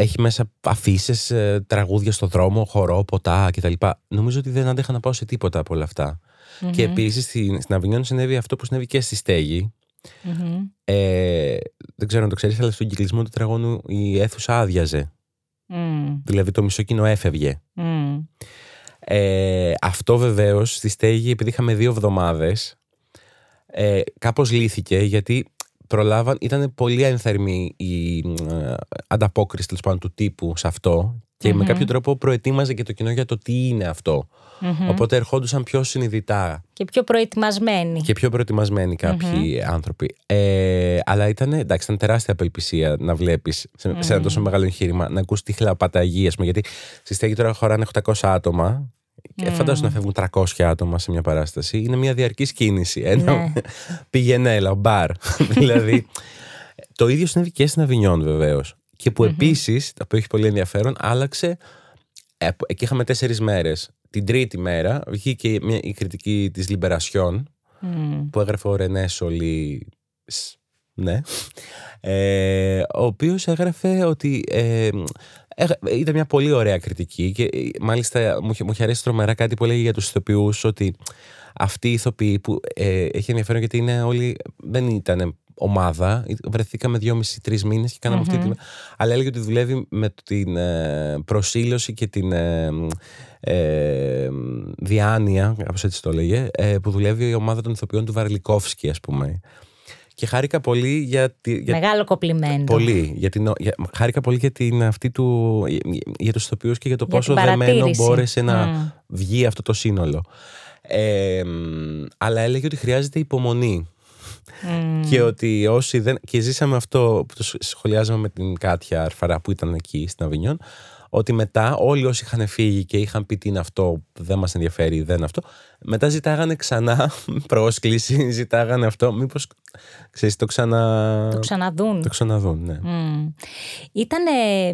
έχει μέσα αφήσεις, ε, τραγούδια στο δρόμο, χορό, ποτά κτλ. Νομίζω ότι δεν άντεχα να πάω σε τίποτα από όλα Και επίσης στην, στην Αβινιόν συνέβη αυτό που συνέβη και στη στεγη Ε, δεν ξέρω αν το ξέρεις, αλλά στον κυκλισμό του τραγώνου η αίθουσα άδειαζε. Δηλαδή το μισό κοινό έφευγε. Ε, αυτό βεβαίως στη στέγη, επειδή είχαμε δύο εβδομάδες, ε, κάπως λύθηκε γιατί προλάβαν, ήταν πολύ ένθερμη η ε, ανταπόκριση τέλος πάντων του τύπου σε αυτό και με κάποιο τρόπο προετοίμαζε και το κοινό για το τι είναι Οπότε ερχόντουσαν πιο συνειδητά. Και πιο προετοιμασμένοι. Και πιο προετοιμασμένοι άνθρωποι. Ε, αλλά ήταν, εντάξει, ήταν τεράστια απελπισία να βλέπεις σε, σε ένα τόσο μεγάλο εγχείρημα να ακούς τη χλαπαταγή, ας πούμε. Γιατί στη στέγη τώρα χωράνε 800 άτομα Mm. Φαντάζομαι να φεύγουν 300 άτομα σε μια παράσταση. Είναι μια διαρκή κίνηση. Ενώ ναι. πήγαινε έλα, μπαρ. δηλαδή. Το ίδιο συνέβη και στην Αβινιόν βεβαίως. Και που mm-hmm. επίσης, το οποίο έχει πολύ ενδιαφέρον, άλλαξε. Ε, εκεί είχαμε τέσσερις μέρες. Την τρίτη μέρα βγήκε μια, η κριτική της Λιμπερασιόν που έγραφε ο Ρενέ Σολί. Ναι. Ε, ο οποίος έγραφε ότι ε, ήταν μια πολύ ωραία κριτική και ε, μάλιστα μου, μου είχε αρέσει τρομερά κάτι που έλεγε για τους ηθοποιούς ότι αυτοί οι ηθοποιοί που ε, έχει ενδιαφέρον γιατί είναι όλοι, δεν ήταν ομάδα. Βρεθήκαμε δυόμιση-τρει μήνες και κάναμε αυτή την. Αλλά έλεγε ότι δουλεύει με την ε, προσήλωση και την ε, ε, διάνοια, κάπως έτσι το έλεγε, ε, που δουλεύει η ομάδα των ηθοποιών του Βαρλικόφσκι, ας πούμε. Και χάρηκα πολύ για. για Μεγάλο κοπλιμέντο. Πολύ. Για την, για, χάρηκα πολύ για την αυτή του. για, για τους ηθοποιούς και για το πόσο δεμένο μπόρεσε να βγει αυτό το σύνολο. Ε, αλλά έλεγε ότι χρειάζεται υπομονή. Και ότι όσοι δεν. και ζήσαμε αυτό που το σχολιάζαμε με την Κάτια Αρφαρά που ήταν εκεί στην Αβινιόν ότι μετά όλοι όσοι είχαν φύγει και είχαν πει τι είναι αυτό, δεν μας ενδιαφέρει, δεν αυτό, μετά ζητάγανε ξανά πρόσκληση, ζητάγανε αυτό, μήπως, ξέρεις, το ξανα... Το ξαναδούν. Το ξαναδούν, ναι. Mm. Ήταν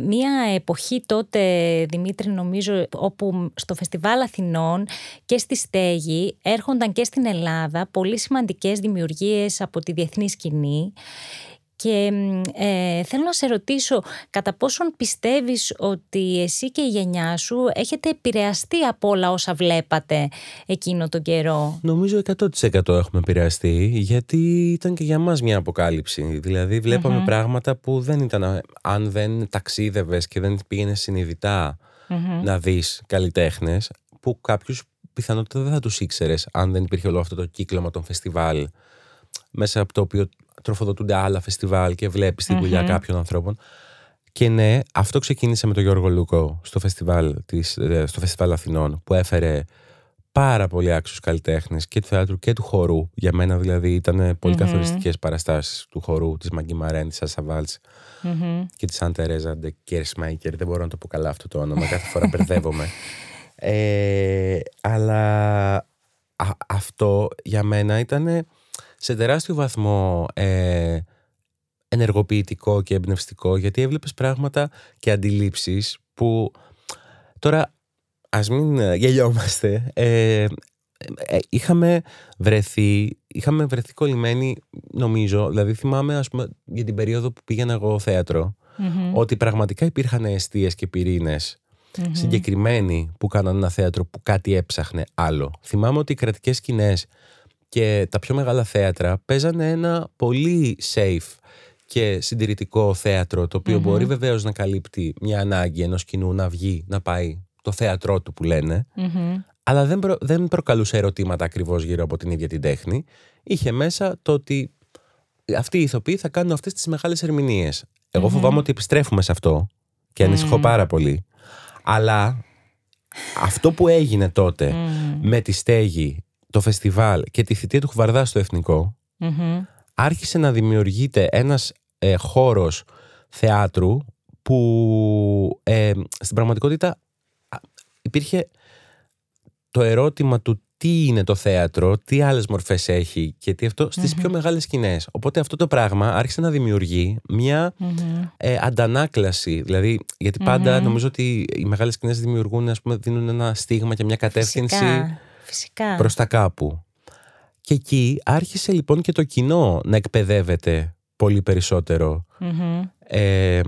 μια εποχή τότε, Δημήτρη, νομίζω, όπου στο Φεστιβάλ Αθηνών και στη Στέγη έρχονταν και στην Ελλάδα πολύ σημαντικές δημιουργίες από τη διεθνή σκηνή και ε, θέλω να σε ρωτήσω κατά πόσον πιστεύεις ότι εσύ και η γενιά σου έχετε επηρεαστεί από όλα όσα βλέπατε εκείνο τον καιρό; Νομίζω 100% έχουμε επηρεαστεί γιατί ήταν και για μας μια αποκάλυψη. Δηλαδή πράγματα που δεν ήταν αν δεν ταξίδευες και δεν πήγαινες να δεις καλλιτέχνες που κάποιους πιθανότητα δεν θα τους ήξερες αν δεν υπήρχε όλο αυτό το κύκλωμα των φεστιβάλ μέσα από το οποίο τροφοδοτούνται άλλα φεστιβάλ και βλέπεις τη δουλειά κάποιων ανθρώπων. Και ναι, αυτό ξεκίνησε με τον Γιώργο Λούκο στο φεστιβάλ, της, ε, στο φεστιβάλ Αθηνών, που έφερε πάρα πολύ άξιους καλλιτέχνες και του θεάτρου και του χορού. Για μένα δηλαδή ήταν πολύ mm-hmm. καθοριστικές παραστάσεις του χορού, της Μαγκή Μαρέν, της Ασαβάλ και της Αν Τερέζα Ντεκέρσμαϊκερ. Δεν μπορώ να το πω καλά αυτό το όνομα, κάθε φορά μπερδεύομαι. Ε, αλλά αυτό για μένα ήταν σε τεράστιο βαθμό ε, ενεργοποιητικό και εμπνευστικό γιατί έβλεπες πράγματα και αντιλήψεις που τώρα ας μην ε, γελιόμαστε ε, ε, είχαμε βρεθεί είχαμε βρεθεί κολλημένοι νομίζω δηλαδή θυμάμαι ας πούμε για την περίοδο που πήγαινα εγώ ότι πραγματικά υπήρχαν αιστείες και πυρήνες συγκεκριμένοι που κάνανε ένα θέατρο που κάτι έψαχνε άλλο. Θυμάμαι ότι οι κρατικές σκηνές και τα πιο μεγάλα θέατρα παίζανε ένα πολύ safe και συντηρητικό θέατρο το οποιο μπορεί βεβαίως να καλύπτει μια ανάγκη ενός κοινού να βγει, να πάει το θέατρό του που λενε αλλά δεν, δεν προκαλούσε ερωτήματα ακριβώς γύρω από την ίδια την τέχνη. Είχε μέσα το ότι αυτοί οι ηθοποιοί θα κάνουν αυτές τις μεγάλες ερμηνείες. Εγώ φοβάμαι ότι επιστρέφουμε σε αυτό και ανησυχώ πάρα πολύ. Αλλά αυτό που έγινε τότε με τη στέγη το φεστιβάλ και τη θητεία του Χουβαρδά στο εθνικο άρχισε να δημιουργείται ένας ε, χώρος θεάτρου που ε, στην πραγματικότητα υπήρχε το ερώτημα του τι είναι το θέατρο, τι άλλες μορφές έχει και τι αυτό στις πιο μεγάλες σκηνές. Οπότε αυτό το πράγμα άρχισε να δημιουργεί μια ε, αντανάκλαση. Δηλαδή, γιατί νομίζω ότι οι μεγάλες σκηνές δημιουργούν, ας πούμε, δίνουν ένα στίγμα και μια κατεύθυνση. Φυσικά. Προς τα κάπου. Και εκεί άρχισε λοιπόν και το κοινό να εκπαιδεύεται πολύ ε,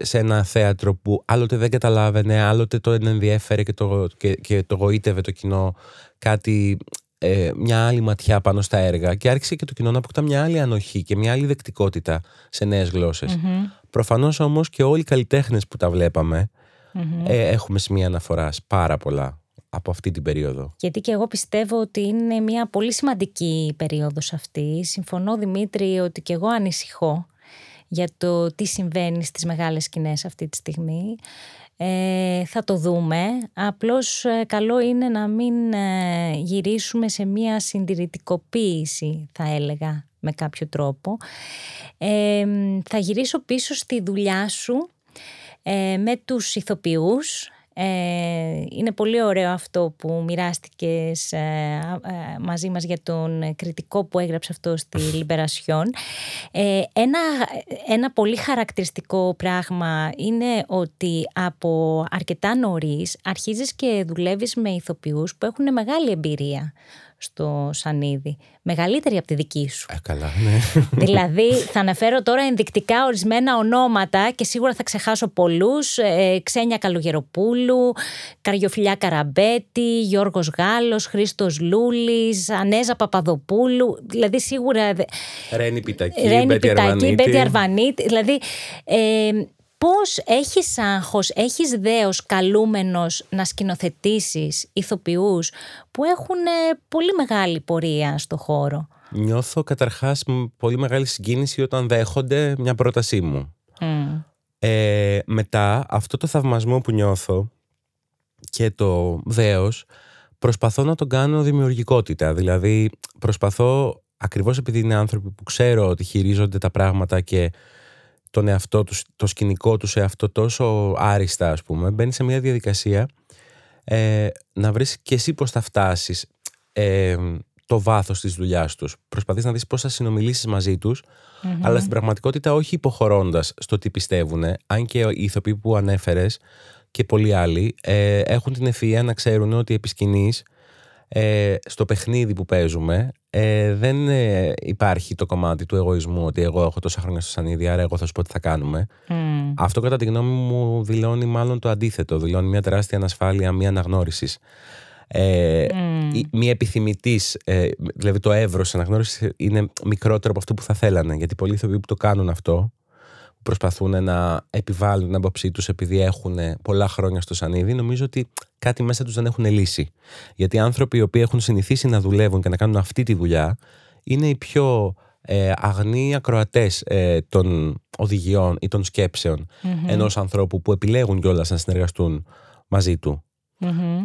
σε ένα θέατρο που άλλοτε δεν καταλάβαινε, άλλοτε το ενδιέφερε και το, και, και το γοήτευε το κοινό κάτι, ε, μια άλλη ματιά πάνω στα έργα και άρχισε και το κοινό να αποκτά μια άλλη ανοχή και μια άλλη δεκτικότητα σε νέες γλώσσες. Mm-hmm. Προφανώς όμως και όλοι οι καλλιτέχνες που τα βλέπαμε ε, έχουμε σημεία αναφοράς πάρα πολλά από αυτή την περίοδο. Γιατί και εγώ πιστεύω ότι είναι μια πολύ σημαντική περίοδος αυτή. Συμφωνώ Δημήτρη ότι και εγώ ανησυχώ για το τι συμβαίνει στις μεγάλες σκηνές αυτή τη στιγμή. Ε, θα το δούμε. Απλώς ε, καλό είναι να μην ε, γυρίσουμε σε μια συντηρητικοποίηση θα έλεγα με κάποιο τρόπο. Ε, θα γυρίσω πίσω στη δουλειά σου με τους ηθοποιούς ε, είναι πολύ ωραίο αυτό που μοιράστηκες ε, ε, μαζί μας για τον κριτικό που έγραψε αυτό στη Λιμπερασιόν. ένα, ένα πολύ χαρακτηριστικό πράγμα είναι ότι από αρκετά νωρίς αρχίζεις και δουλεύεις με ηθοποιούς που έχουν μεγάλη εμπειρία στο Σανίδι. Μεγαλύτερη από τη δική σου. Ε, καλά, ναι. Δηλαδή, θα αναφέρω τώρα ενδεικτικά ορισμένα ονόματα και σίγουρα θα ξεχάσω πολλούς. Ε, Ξένια Καλογεροπούλου, Καριοφιλιά Καραμπέτη, Γιώργος Γάλλος, Χρήστος Λούλης, Ανέζα Παπαδοπούλου. Δηλαδή, σίγουρα. Ρένι Πιτακή, Ρένι Πιτακή, Μπέτη Αρβανίτη. Δηλαδή, ε, Πώς έχεις άγχος, έχεις δέος καλούμενος να σκηνοθετήσεις ηθοποιούς που έχουν ε, πολύ μεγάλη πορεία στο χώρο; Νιώθω καταρχάς πολύ μεγάλη συγκίνηση όταν δέχονται μια πρότασή μου. Ε, μετά αυτό το θαυμασμό που νιώθω και το δέος προσπαθώ να τον κάνω δημιουργικότητα. Δηλαδή προσπαθώ ακριβώς επειδή είναι άνθρωποι που ξέρω ότι χειρίζονται τα πράγματα και τον εαυτό τους, το σκηνικό τους σε αυτό τόσο άριστα ας πούμε, μπαίνει σε μια διαδικασία ε, να βρεις και εσύ πώς θα φτάσεις ε, το βάθος της δουλειάς τους. Προσπαθείς να δεις πώς θα συνομιλήσεις μαζί τους, αλλά στην πραγματικότητα όχι υποχωρώντας στο τι πιστεύουν, αν και οι ηθοποιοί που ανέφερες και πολλοί άλλοι ε, έχουν την ευφυΐα να ξέρουν ότι επί σκηνής, ε, στο παιχνίδι που παίζουμε ε, δεν ε, υπάρχει το κομμάτι του εγωισμού ότι εγώ έχω τόσα χρόνια στο σανίδι, άρα εγώ θα σου πω τι θα κάνουμε. Αυτό κατά τη γνώμη μου δηλώνει μάλλον το αντίθετο. Δηλώνει μια τεράστια ανασφάλεια, μια αναγνώρισης. Ε, Μια επιθυμητής, ε, δηλαδή το εύρος αναγνώρισης είναι μικρότερο από αυτό που θα θέλανε. Γιατί πολλοί ηθοποιοί που το κάνουν αυτό, που προσπαθούν να επιβάλλουν την άποψή τους επειδή έχουν πολλά χρόνια στο σανίδι, νομίζω ότι κάτι μέσα τους δεν έχουν λύσει. Γιατί οι άνθρωποι οι οποίοι έχουν συνηθίσει να δουλεύουν και να κάνουν αυτή τη δουλειά είναι οι πιο ε, αγνοί ακροατές ε, των οδηγιών ή των σκέψεων mm-hmm. ενός ανθρώπου που επιλέγουν κιόλας να συνεργαστούν μαζί του.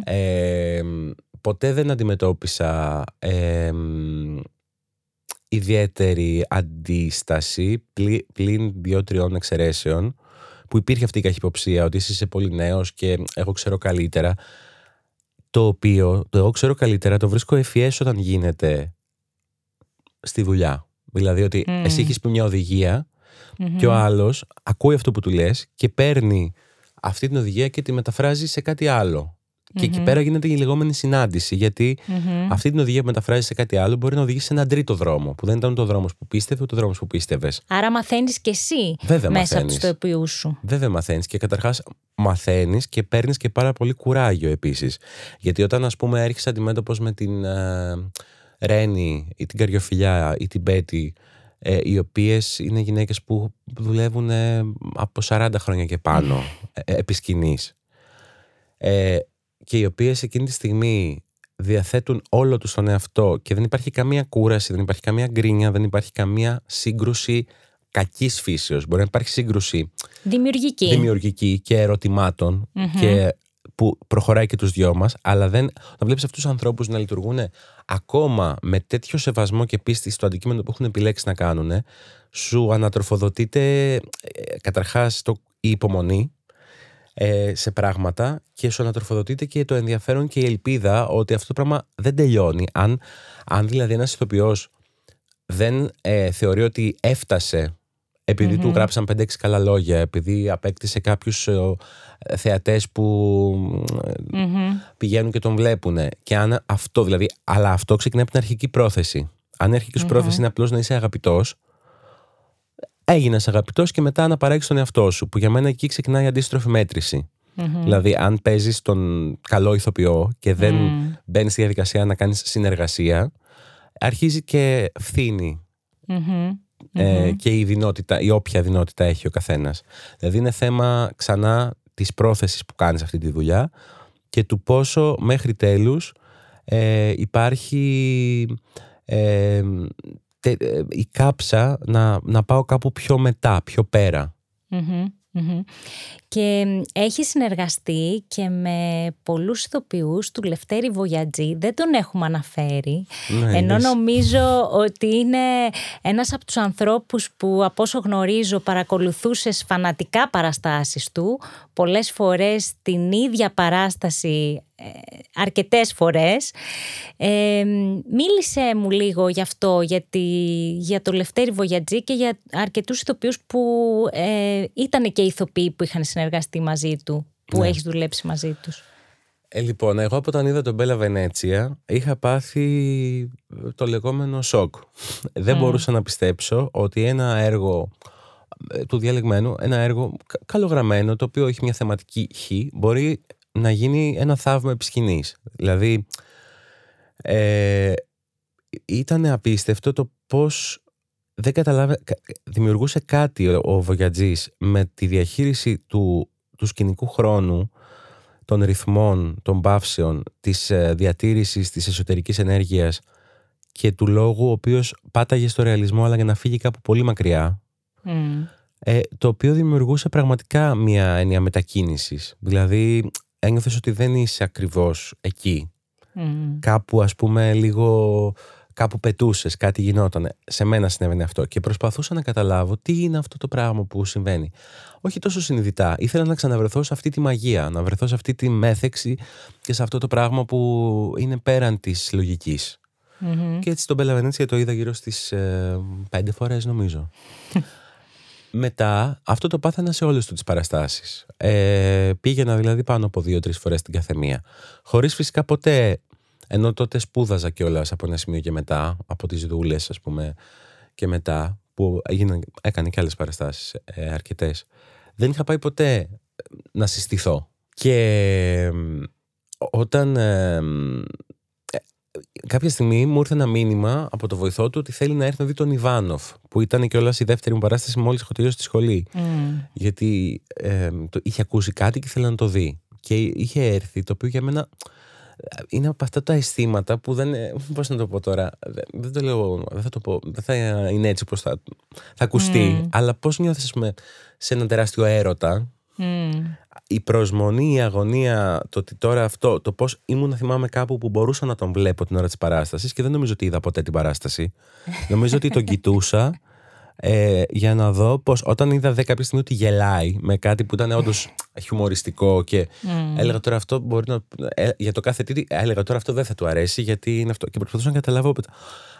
Ε, ποτέ δεν αντιμετώπισα ε, ιδιαίτερη αντίσταση πλην δύο-τριών εξαιρέσεων που υπήρχε αυτή η καχυποψία ότι είσαι πολύ νέος και εγώ ξέρω καλύτερα το οποίο το εγώ ξέρω καλύτερα το βρίσκω ευφιές όταν γίνεται στη δουλειά. Δηλαδή ότι εσύ έχεις πει μια οδηγια και ο άλλος ακούει αυτό που του λες και παίρνει αυτή την οδηγία και τη μεταφράζει σε κάτι άλλο. Και εκεί πέρα γίνεται η λεγόμενη συνάντηση. Γιατί αυτή την οδηγία που μεταφράζει σε κάτι άλλο μπορεί να οδηγήσει σε έναν τρίτο δρόμο. Που δεν ήταν το δρόμος που πίστευε, ούτε ο δρόμος που πίστευες. Άρα μαθαίνεις κι εσύ Βέβαια μέσα από τους τοπιούς σου. Βέβαια μαθαίνεις. Και καταρχάς μαθαίνεις και παίρνεις και πάρα πολύ κουράγιο επίσης. Γιατί όταν, ας πούμε, έρχεσαι αντιμέτωπος με την uh, Ρένη ή την Καριοφιλιά ή την Πέτη, ε, οι οποίες είναι γυναίκες που δουλεύουν ε, από 40 χρόνια και πάνω ε, επί σκηνής. Ε, και οι οποίες εκείνη τη στιγμή διαθέτουν όλο τους τον εαυτό και δεν υπάρχει καμία κούραση, δεν υπάρχει καμία γκρίνια, δεν υπάρχει καμία σύγκρουση κακής φύσεως. Μπορεί να υπάρχει σύγκρουση δημιουργική, δημιουργική και ερωτηματων και που προχωράει και τους δυο μας, αλλά δεν, να βλέπεις αυτούς τους ανθρώπους να λειτουργούν ακόμα με τέτοιο σεβασμό και πίστη στο αντικείμενο που έχουν επιλέξει να κάνουν, σου ανατροφοδοτείται ε, καταρχάς το, η υπομονή, ε, σε πράγματα και σου ανατροφοδοτείται και το ενδιαφέρον και η ελπίδα ότι αυτό το πράγμα δεν τελειώνει. Αν, αν δηλαδή ένας ηθοποιός δεν ε, θεωρεί ότι έφτασε επειδή του γράψαν 5-6 καλά λόγια, επειδή απέκτησε κάποιους ε, θεατές που πηγαίνουν και τον βλέπουν. Και αν αυτό δηλαδή, αλλά αυτό ξεκινάει από την αρχική πρόθεση. Αν η αρχική σου πρόθεση είναι απλώς να είσαι αγαπητός, έγινες αγαπητός και μετά να παρέχει τον εαυτό σου. Που για μένα εκεί ξεκινάει η αντίστροφη μέτρηση. Δηλαδή, αν παίζεις τον καλό ηθοποιό και δεν mm. μπαίνεις στη διαδικασία να κάνεις συνεργασία, αρχίζει και φθηνει Ε, και η δυνότητα, η όποια δυνότητα έχει ο καθένας. Δηλαδή, είναι θέμα ξανά της πρόθεσης που κάνεις αυτή τη δουλειά και του πόσο μέχρι τέλους ε, υπάρχει ε, ε, η κάψα να, να πάω κάπου πιο μετά, πιο περα Και έχει συνεργαστεί και με πολλούς ηθοποιούς του Λευτέρη Βογιατζή, δεν τον έχουμε αναφέρει, ναι, ενώ νομίζω ότι είναι ένας από τους ανθρώπους που από όσο γνωρίζω παρακολουθούσες φανατικά παραστάσεις του, πολλές φορές την ίδια παράσταση ε, αρκετές φορές. Ε, μίλησε μου λίγο γι' αυτό, για, για το Λευτέρη Βογιατζή και για αρκετούς ηθοποιούς που ε, ήταν και ηθοποιοί που είχαν συνεργαστεί μαζί του, που ναι. έχεις δουλέψει μαζί τους. Ε, λοιπόν, εγώ από όταν είδα τον Μπέλα Βενέτσια είχα πάθει το λεγόμενο σοκ. Δεν μπορούσα να πιστέψω ότι ένα έργο ε, του διαλεγμένου, ένα έργο καλογραμμένο, το οποίο έχει μια θεματική χ, μπορεί να γίνει ένα θαύμα επισκηνής. Δηλαδή, ε, ήταν απίστευτο το πώς δεν καταλάβε, δημιουργούσε κάτι ο, ο Βογιατζής με τη διαχείριση του, του σκηνικού χρόνου, των ρυθμών, των παύσεων, της ε, διατήρησης της εσωτερικής ενέργειας και του λόγου ο οποίος πάταγε στο ρεαλισμό αλλά για να φύγει κάπου πολύ μακριά. Ε, το οποίο δημιουργούσε πραγματικά μια έννοια μετακίνησης. Δηλαδή ένιωθες ότι δεν είσαι ακριβώς εκεί. Κάπου ας πούμε λίγο κάπου πετούσες, κάτι γινόταν. Σε μένα συνέβαινε αυτό. Και προσπαθούσα να καταλάβω τι είναι αυτό το πράγμα που συμβαίνει. Όχι τόσο συνειδητά. Ήθελα να ξαναβρεθώ σε αυτή τη μαγεία, να βρεθώ σε αυτή τη μέθεξη και σε αυτό το πράγμα που είναι πέραν της λογικη Και έτσι τον Μπελαβενέτσια το είδα γύρω στις ε, πέντε φορές, νομίζω. Μετά αυτό το πάθαινα σε όλες του τις παραστάσεις. Ε, πήγαινα δηλαδή πάνω από δύο-τρεις φορές την καθεμία. Χωρίς φυσικά ποτέ, ενώ τότε σπούδαζα κιόλας από ένα σημείο και μετά, από τις δούλες ας πούμε και μετά, που έγιναν, έκανε και άλλες παραστάσεις ε, αρκετές. Δεν είχα πάει ποτέ να συστηθώ. Και όταν ε, κάποια στιγμή μου ήρθε ένα μήνυμα από το βοηθό του ότι θέλει να έρθει να δει τον Ιβάνοφ, που ήταν και όλας η δεύτερη μου παράσταση μόλις έχω τελειώσει τη σχολή. Mm. Γιατί ε, το, είχε ακούσει κάτι και ήθελε να το δει. Και είχε έρθει, το οποίο για μένα είναι από αυτά τα αισθήματα που δεν. Πώς να το πω τώρα. Δεν το λέω. Δεν θα το πω. Δεν θα είναι έτσι όπως θα, θα ακουστεί. Mm. Αλλά πώς νιώθεις σε έναν τεράστιο έρωτα. Mm η προσμονή, η αγωνία, το ότι τώρα αυτό, το πώς ήμουν να θυμάμαι κάπου που μπορούσα να τον βλέπω την ώρα της παράστασης και δεν νομίζω ότι είδα ποτέ την παράσταση. νομίζω ότι τον κοιτούσα ε, για να δω πώς όταν είδα δε κάποια στιγμή ότι γελάει με κάτι που ήταν όντως χιουμοριστικό και mm. έλεγα τώρα αυτό μπορεί να. Ε, για το κάθε τι, έλεγα τώρα αυτό δεν θα του αρέσει γιατί είναι αυτό. Και προσπαθούσα να καταλάβω από,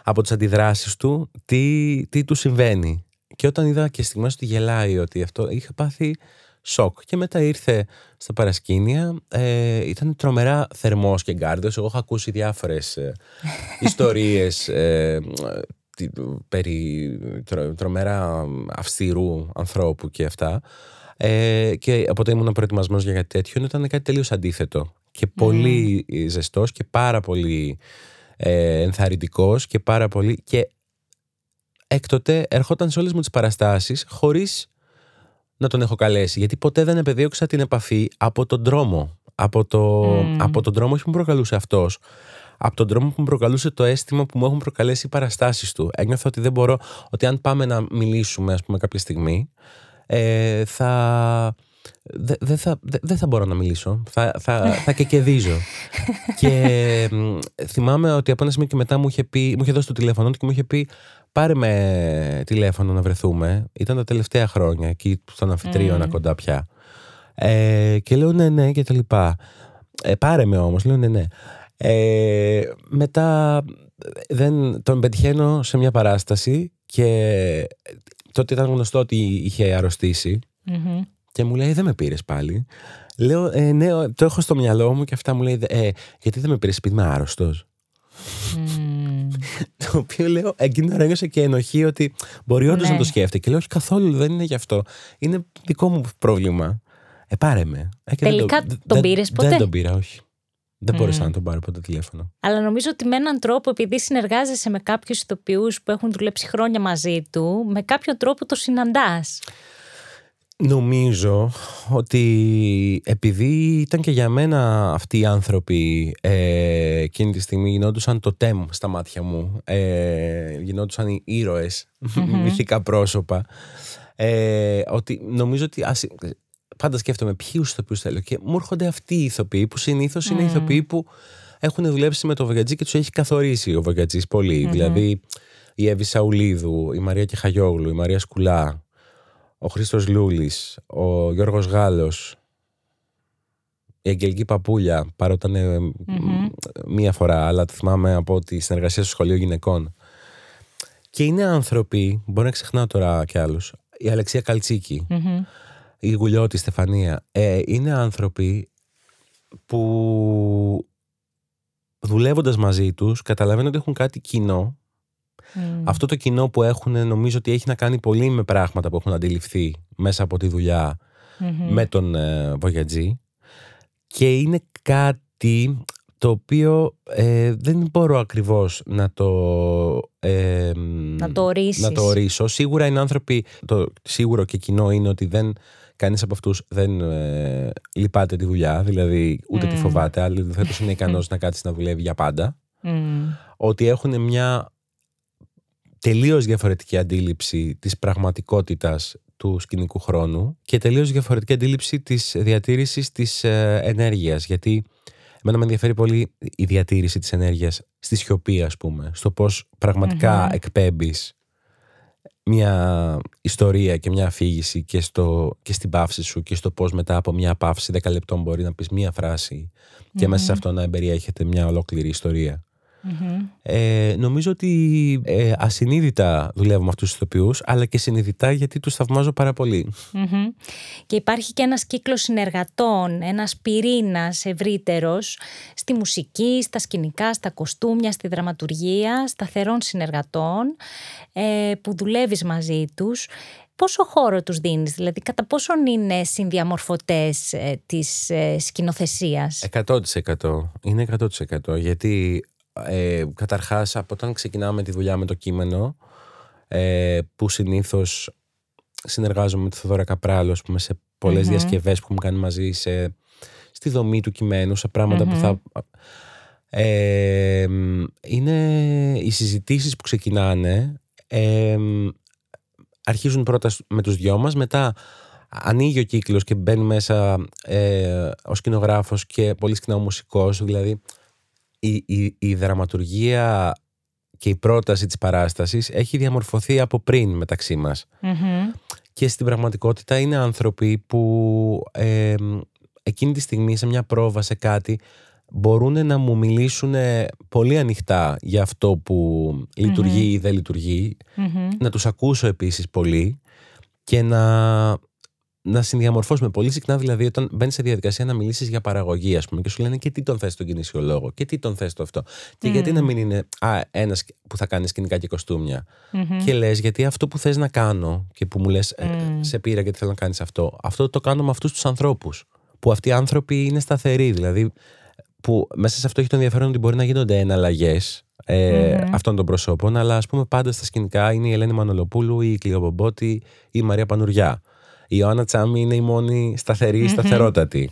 από τις αντιδράσεις του τι, τι του συμβαίνει. Και όταν είδα και στιγμές ότι γελάει, ότι αυτό είχα πάθει σοκ. Και μετά ήρθε στα παρασκήνια. Ε, ήταν τρομερά θερμός και γκάρδιος. Εγώ έχω ακούσει διάφορες ε, ιστορίες ε, περί τρομερά αυστηρού ανθρώπου και αυτά. Ε, και οπότε ήμουν προετοιμασμένος για κάτι τέτοιο. Ήταν κάτι τελείως αντίθετο. Και πολύ mm. ζεστός και πάρα πολύ ε, ενθαρρυντικός και πάρα πολύ... Και έκτοτε ερχόταν σε όλες μου τις παραστάσεις χωρίς να τον έχω καλέσει. Γιατί ποτέ δεν επεδίωξα την επαφή από τον δρόμο. Από, το, από τον δρόμο όχι που μου προκαλούσε αυτός. Από τον δρόμο που μου προκαλούσε το αίσθημα που μου έχουν προκαλέσει οι παραστάσεις του. Ένιωθα ότι δεν μπορώ, ότι αν πάμε να μιλήσουμε, ας πούμε, κάποια στιγμή, ε, θα. Δεν θα, δε, θα μπορώ να μιλήσω. Θα, θα, θα κεκεδίζω. και θυμάμαι ότι από ένα σημείο και μετά μου είχε, πει, μου είχε δώσει το τηλέφωνο και μου είχε πει πάρε με τηλέφωνο να βρεθούμε. Ήταν τα τελευταία χρόνια εκεί στον αμφιτρίωνα mm. κοντά πια. Ε, και λέω ναι, ναι και τα λοιπά. Ε, πάρε με όμως, λέω ναι, ναι. Ε, μετά δεν, τον πετυχαίνω σε μια παράσταση και τότε ήταν γνωστό ότι είχε mm-hmm. Και μου λέει δεν με πήρες πάλι. Λέω ε, ναι, το έχω στο μυαλό μου και αυτά μου λέει ε, γιατί δεν με πήρες σπίτι, είμαι άρρωστος. Mm. το οποίο λέω, εκείνη ώρα ένιωσα και ενοχή ότι μπορεί όντως Ναι. να το σκέφτεται. Και λέω, Όχι καθόλου, δεν είναι γι' αυτό. Είναι δικό μου πρόβλημα. Ε, πάρε με. Ε, και δεν Τελικά το- τον δεν- πήρες ποτέ; Δεν τον πήρα, όχι. Δεν Μμ. μπόρεσα να τον πάρω ποτέ τηλέφωνο. Αλλά νομίζω ότι με έναν τρόπο, επειδή συνεργάζεσαι με κάποιους ηθοποιούς που έχουν δουλέψει χρόνια μαζί του, με κάποιο τρόπο το συναντάς. Νομίζω ότι επειδή ήταν και για μένα αυτοί οι άνθρωποι ε, εκείνη τη στιγμή γινόντουσαν το τέμ στα μάτια μου, ε, γινόντουσαν οι ήρωες, μυθικά πρόσωπα, ε, ότι νομίζω ότι ας, πάντα σκέφτομαι ποιους ηθοποιούς θέλω και μου έρχονται αυτοί οι ηθοποιοί που συνήθως είναι ηθοποιοί που έχουν δουλέψει με το Βαγιατζή και τους έχει καθορίσει ο Βαγιατζής πολύ. Δηλαδή η Εύη Σαουλίδου, η Μαρία Κεχαγιόγλου, η Μαρία Σκουλά, ο Χρήστος Λούλης, ο Γιώργος Γάλλος, η Αγγελική Παπούλια, παρότι ήταν ε, μία φορά, αλλά το θυμάμαι από τη συνεργασία στο Σχολείο Γυναικών. Και είναι άνθρωποι, μπορεί να ξεχνάω τώρα κι άλλους, η Αλεξία Καλτσίκη, η Γουλιώτη Στεφανία, ε, είναι άνθρωποι που δουλεύοντας μαζί τους καταλαβαίνουν ότι έχουν κάτι κοινό αυτό το κοινό που έχουν νομίζω ότι έχει να κάνει πολύ με πράγματα που έχουν αντιληφθεί μέσα από τη δουλειά με τον ε, Βογιατζή και είναι κάτι το οποίο ε, δεν μπορώ ακριβώς να το, ε, Να το ορίσεις. να το ορίσω. Σίγουρα είναι άνθρωποι, το σίγουρο και κοινό είναι ότι δεν, κανείς από αυτούς δεν ε, λυπάται τη δουλειά, δηλαδή ούτε τη φοβάται, αλλά δεν είναι ικανός να κάτσει να δουλεύει για πάντα Μμμ. ότι έχουν μια τελείως διαφορετική αντίληψη της πραγματικότητας του σκηνικού χρόνου και τελείως διαφορετική αντίληψη της διατήρησης της ε, ενέργειας. Γιατί εμένα με ενδιαφέρει πολύ η διατήρηση της ενέργειας στη σιωπή, ας πούμε, στο πώς πραγματικά εκπέμπεις μια ιστορία και μια αφήγηση και, στο, και στην παύση σου και στο πώς μετά από μια παύση 10 λεπτών μπορεί να πεις μια φράση και μέσα σε αυτό να εμπεριέχεται μια ολόκληρη ιστορία. Ε, νομίζω ότι ε, ασυνείδητα δουλεύω με αυτούς τους ηθοποιούς αλλά και συνειδητά γιατί τους θαυμάζω πάρα πολύ. Μμμ. Και υπάρχει και ένας κύκλος συνεργατών, ένας πυρήνας ευρύτερος στη μουσική, στα σκηνικά, στα κοστούμια, στη δραματουργία, σταθερών συνεργατών ε, που δουλεύεις μαζί τους. Πόσο χώρο τους δίνεις, δηλαδή κατά πόσον είναι συνδιαμορφωτές ε, της ε, σκηνοθεσίας; 100% είναι 100% γιατί ε, καταρχάς από όταν ξεκινάμε τη δουλειά με το κείμενο ε, που συνήθως συνεργάζομαι με τη Θοδόρα Καπράλο ας πούμε, σε πολλες διασκευές που έχουμε κάνει μαζί σε, στη δομή του κειμένου, σε πράγματα που θα... Ε, είναι οι συζητήσεις που ξεκινάνε ε, αρχίζουν πρώτα με τους δυο μας, μετά ανοίγει ο κύκλος και μπαίνει μέσα ε, ο σκηνογράφος και πολύ συχνά ο μουσικός, δηλαδή η, η, η δραματουργία και η πρόταση της παράστασης έχει διαμορφωθεί από πριν μεταξύ μας. Μμμ. Και στην πραγματικότητα είναι άνθρωποι που ε, εκείνη τη στιγμή σε μια πρόβα, σε κάτι, μπορούν να μου μιλήσουν πολύ ανοιχτά για αυτό που λειτουργεί ή δεν λειτουργεί. Να τους ακούσω επίσης πολύ και να, να συνδιαμορφώσουμε πολύ συχνά. Δηλαδή, όταν μπαίνεις σε διαδικασία να μιλήσεις για παραγωγή, ας πούμε, και σου λένε και τι τον θες τον κινησιολόγο; Και τι τον θες το αυτό; Και γιατί να μην είναι α, ένας που θα κάνει σκηνικά και κοστούμια; Και λες, γιατί αυτό που θες να κάνω και που μου λες, ε, σε πήρα γιατί θέλω να κάνεις αυτό, αυτό το κάνω με αυτούς τους ανθρώπους. Που αυτοί οι άνθρωποι είναι σταθεροί. Δηλαδή, που μέσα σε αυτό έχει το ενδιαφέρον ότι μπορεί να γίνονται εναλλαγές ε, αυτών των προσώπων, αλλά ας πούμε πάντα στα σκηνικά είναι η Ελένη Μανολοπούλου, η Κλειό Μπομπότη ή η Μαρία Πανουριά. Η Ιωάννα Τσάμι είναι η μόνη σταθερή, σταθερότατη.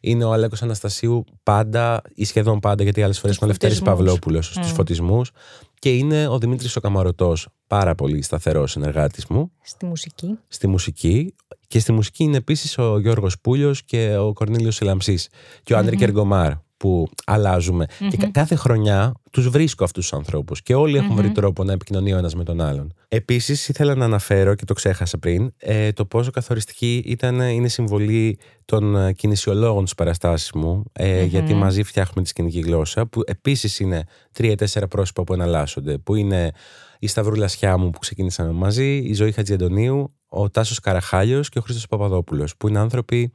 Είναι ο Αλέκος Αναστασίου πάντα ή σχεδόν πάντα, γιατί άλλες φορές είναι ο Λευτέρης φωτισμούς. Παυλόπουλος στους φωτισμούς. Και είναι ο Δημήτρης ο Καμαρωτό, πάρα πολύ σταθερός συνεργάτης μου Στη μουσική. στη μουσική. Και στη μουσική είναι επίσης ο Γιώργος Πούλιος και ο Κορνίλιο Σιλαμψή και ο Άντρη Κεργομάρ που αλλάζουμε. Και κα- κάθε χρονιά τους βρίσκω αυτούς τους ανθρώπους και όλοι έχουν βρει τρόπο να επικοινωνεί ο ένας με τον άλλον. Επίσης, ήθελα να αναφέρω και το ξέχασα πριν, ε, το πόσο καθοριστική ήταν, είναι η συμβολή των ε, κινησιολόγων στις παραστάσεις μου, ε, γιατί μαζί φτιάχνουμε τη σκηνική γλώσσα, που επίσης είναι τρία-τέσσερα πρόσωπα που εναλλάσσονται, που είναι η Σταυρούλα Σιάμου που ξεκίνησαμε μαζί, η Ζωή Χατζιαντονίου, ο Τάσος Καραχάλιος και ο Χρήστος Παπαδόπουλος, που είναι άνθρωποι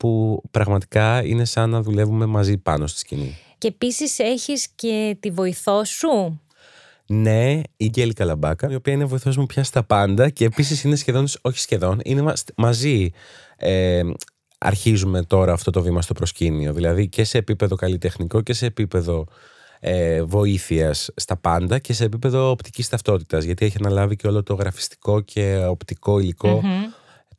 που πραγματικά είναι σαν να δουλεύουμε μαζί πάνω στη σκηνή. Και επίσης έχεις και τη βοηθό σου; Ναι, η Γκέλη Καλαμπάκα, η οποία είναι βοηθός μου πια στα πάντα και επίσης είναι σχεδόν, όχι σχεδόν, είναι μαζί. Ε, αρχίζουμε τώρα αυτό το βήμα στο προσκήνιο. Δηλαδή και σε επίπεδο καλλιτεχνικό και σε επίπεδο ε, βοήθειας στα πάντα και σε επίπεδο οπτικής ταυτότητας γιατί έχει αναλάβει και όλο το γραφιστικό και οπτικό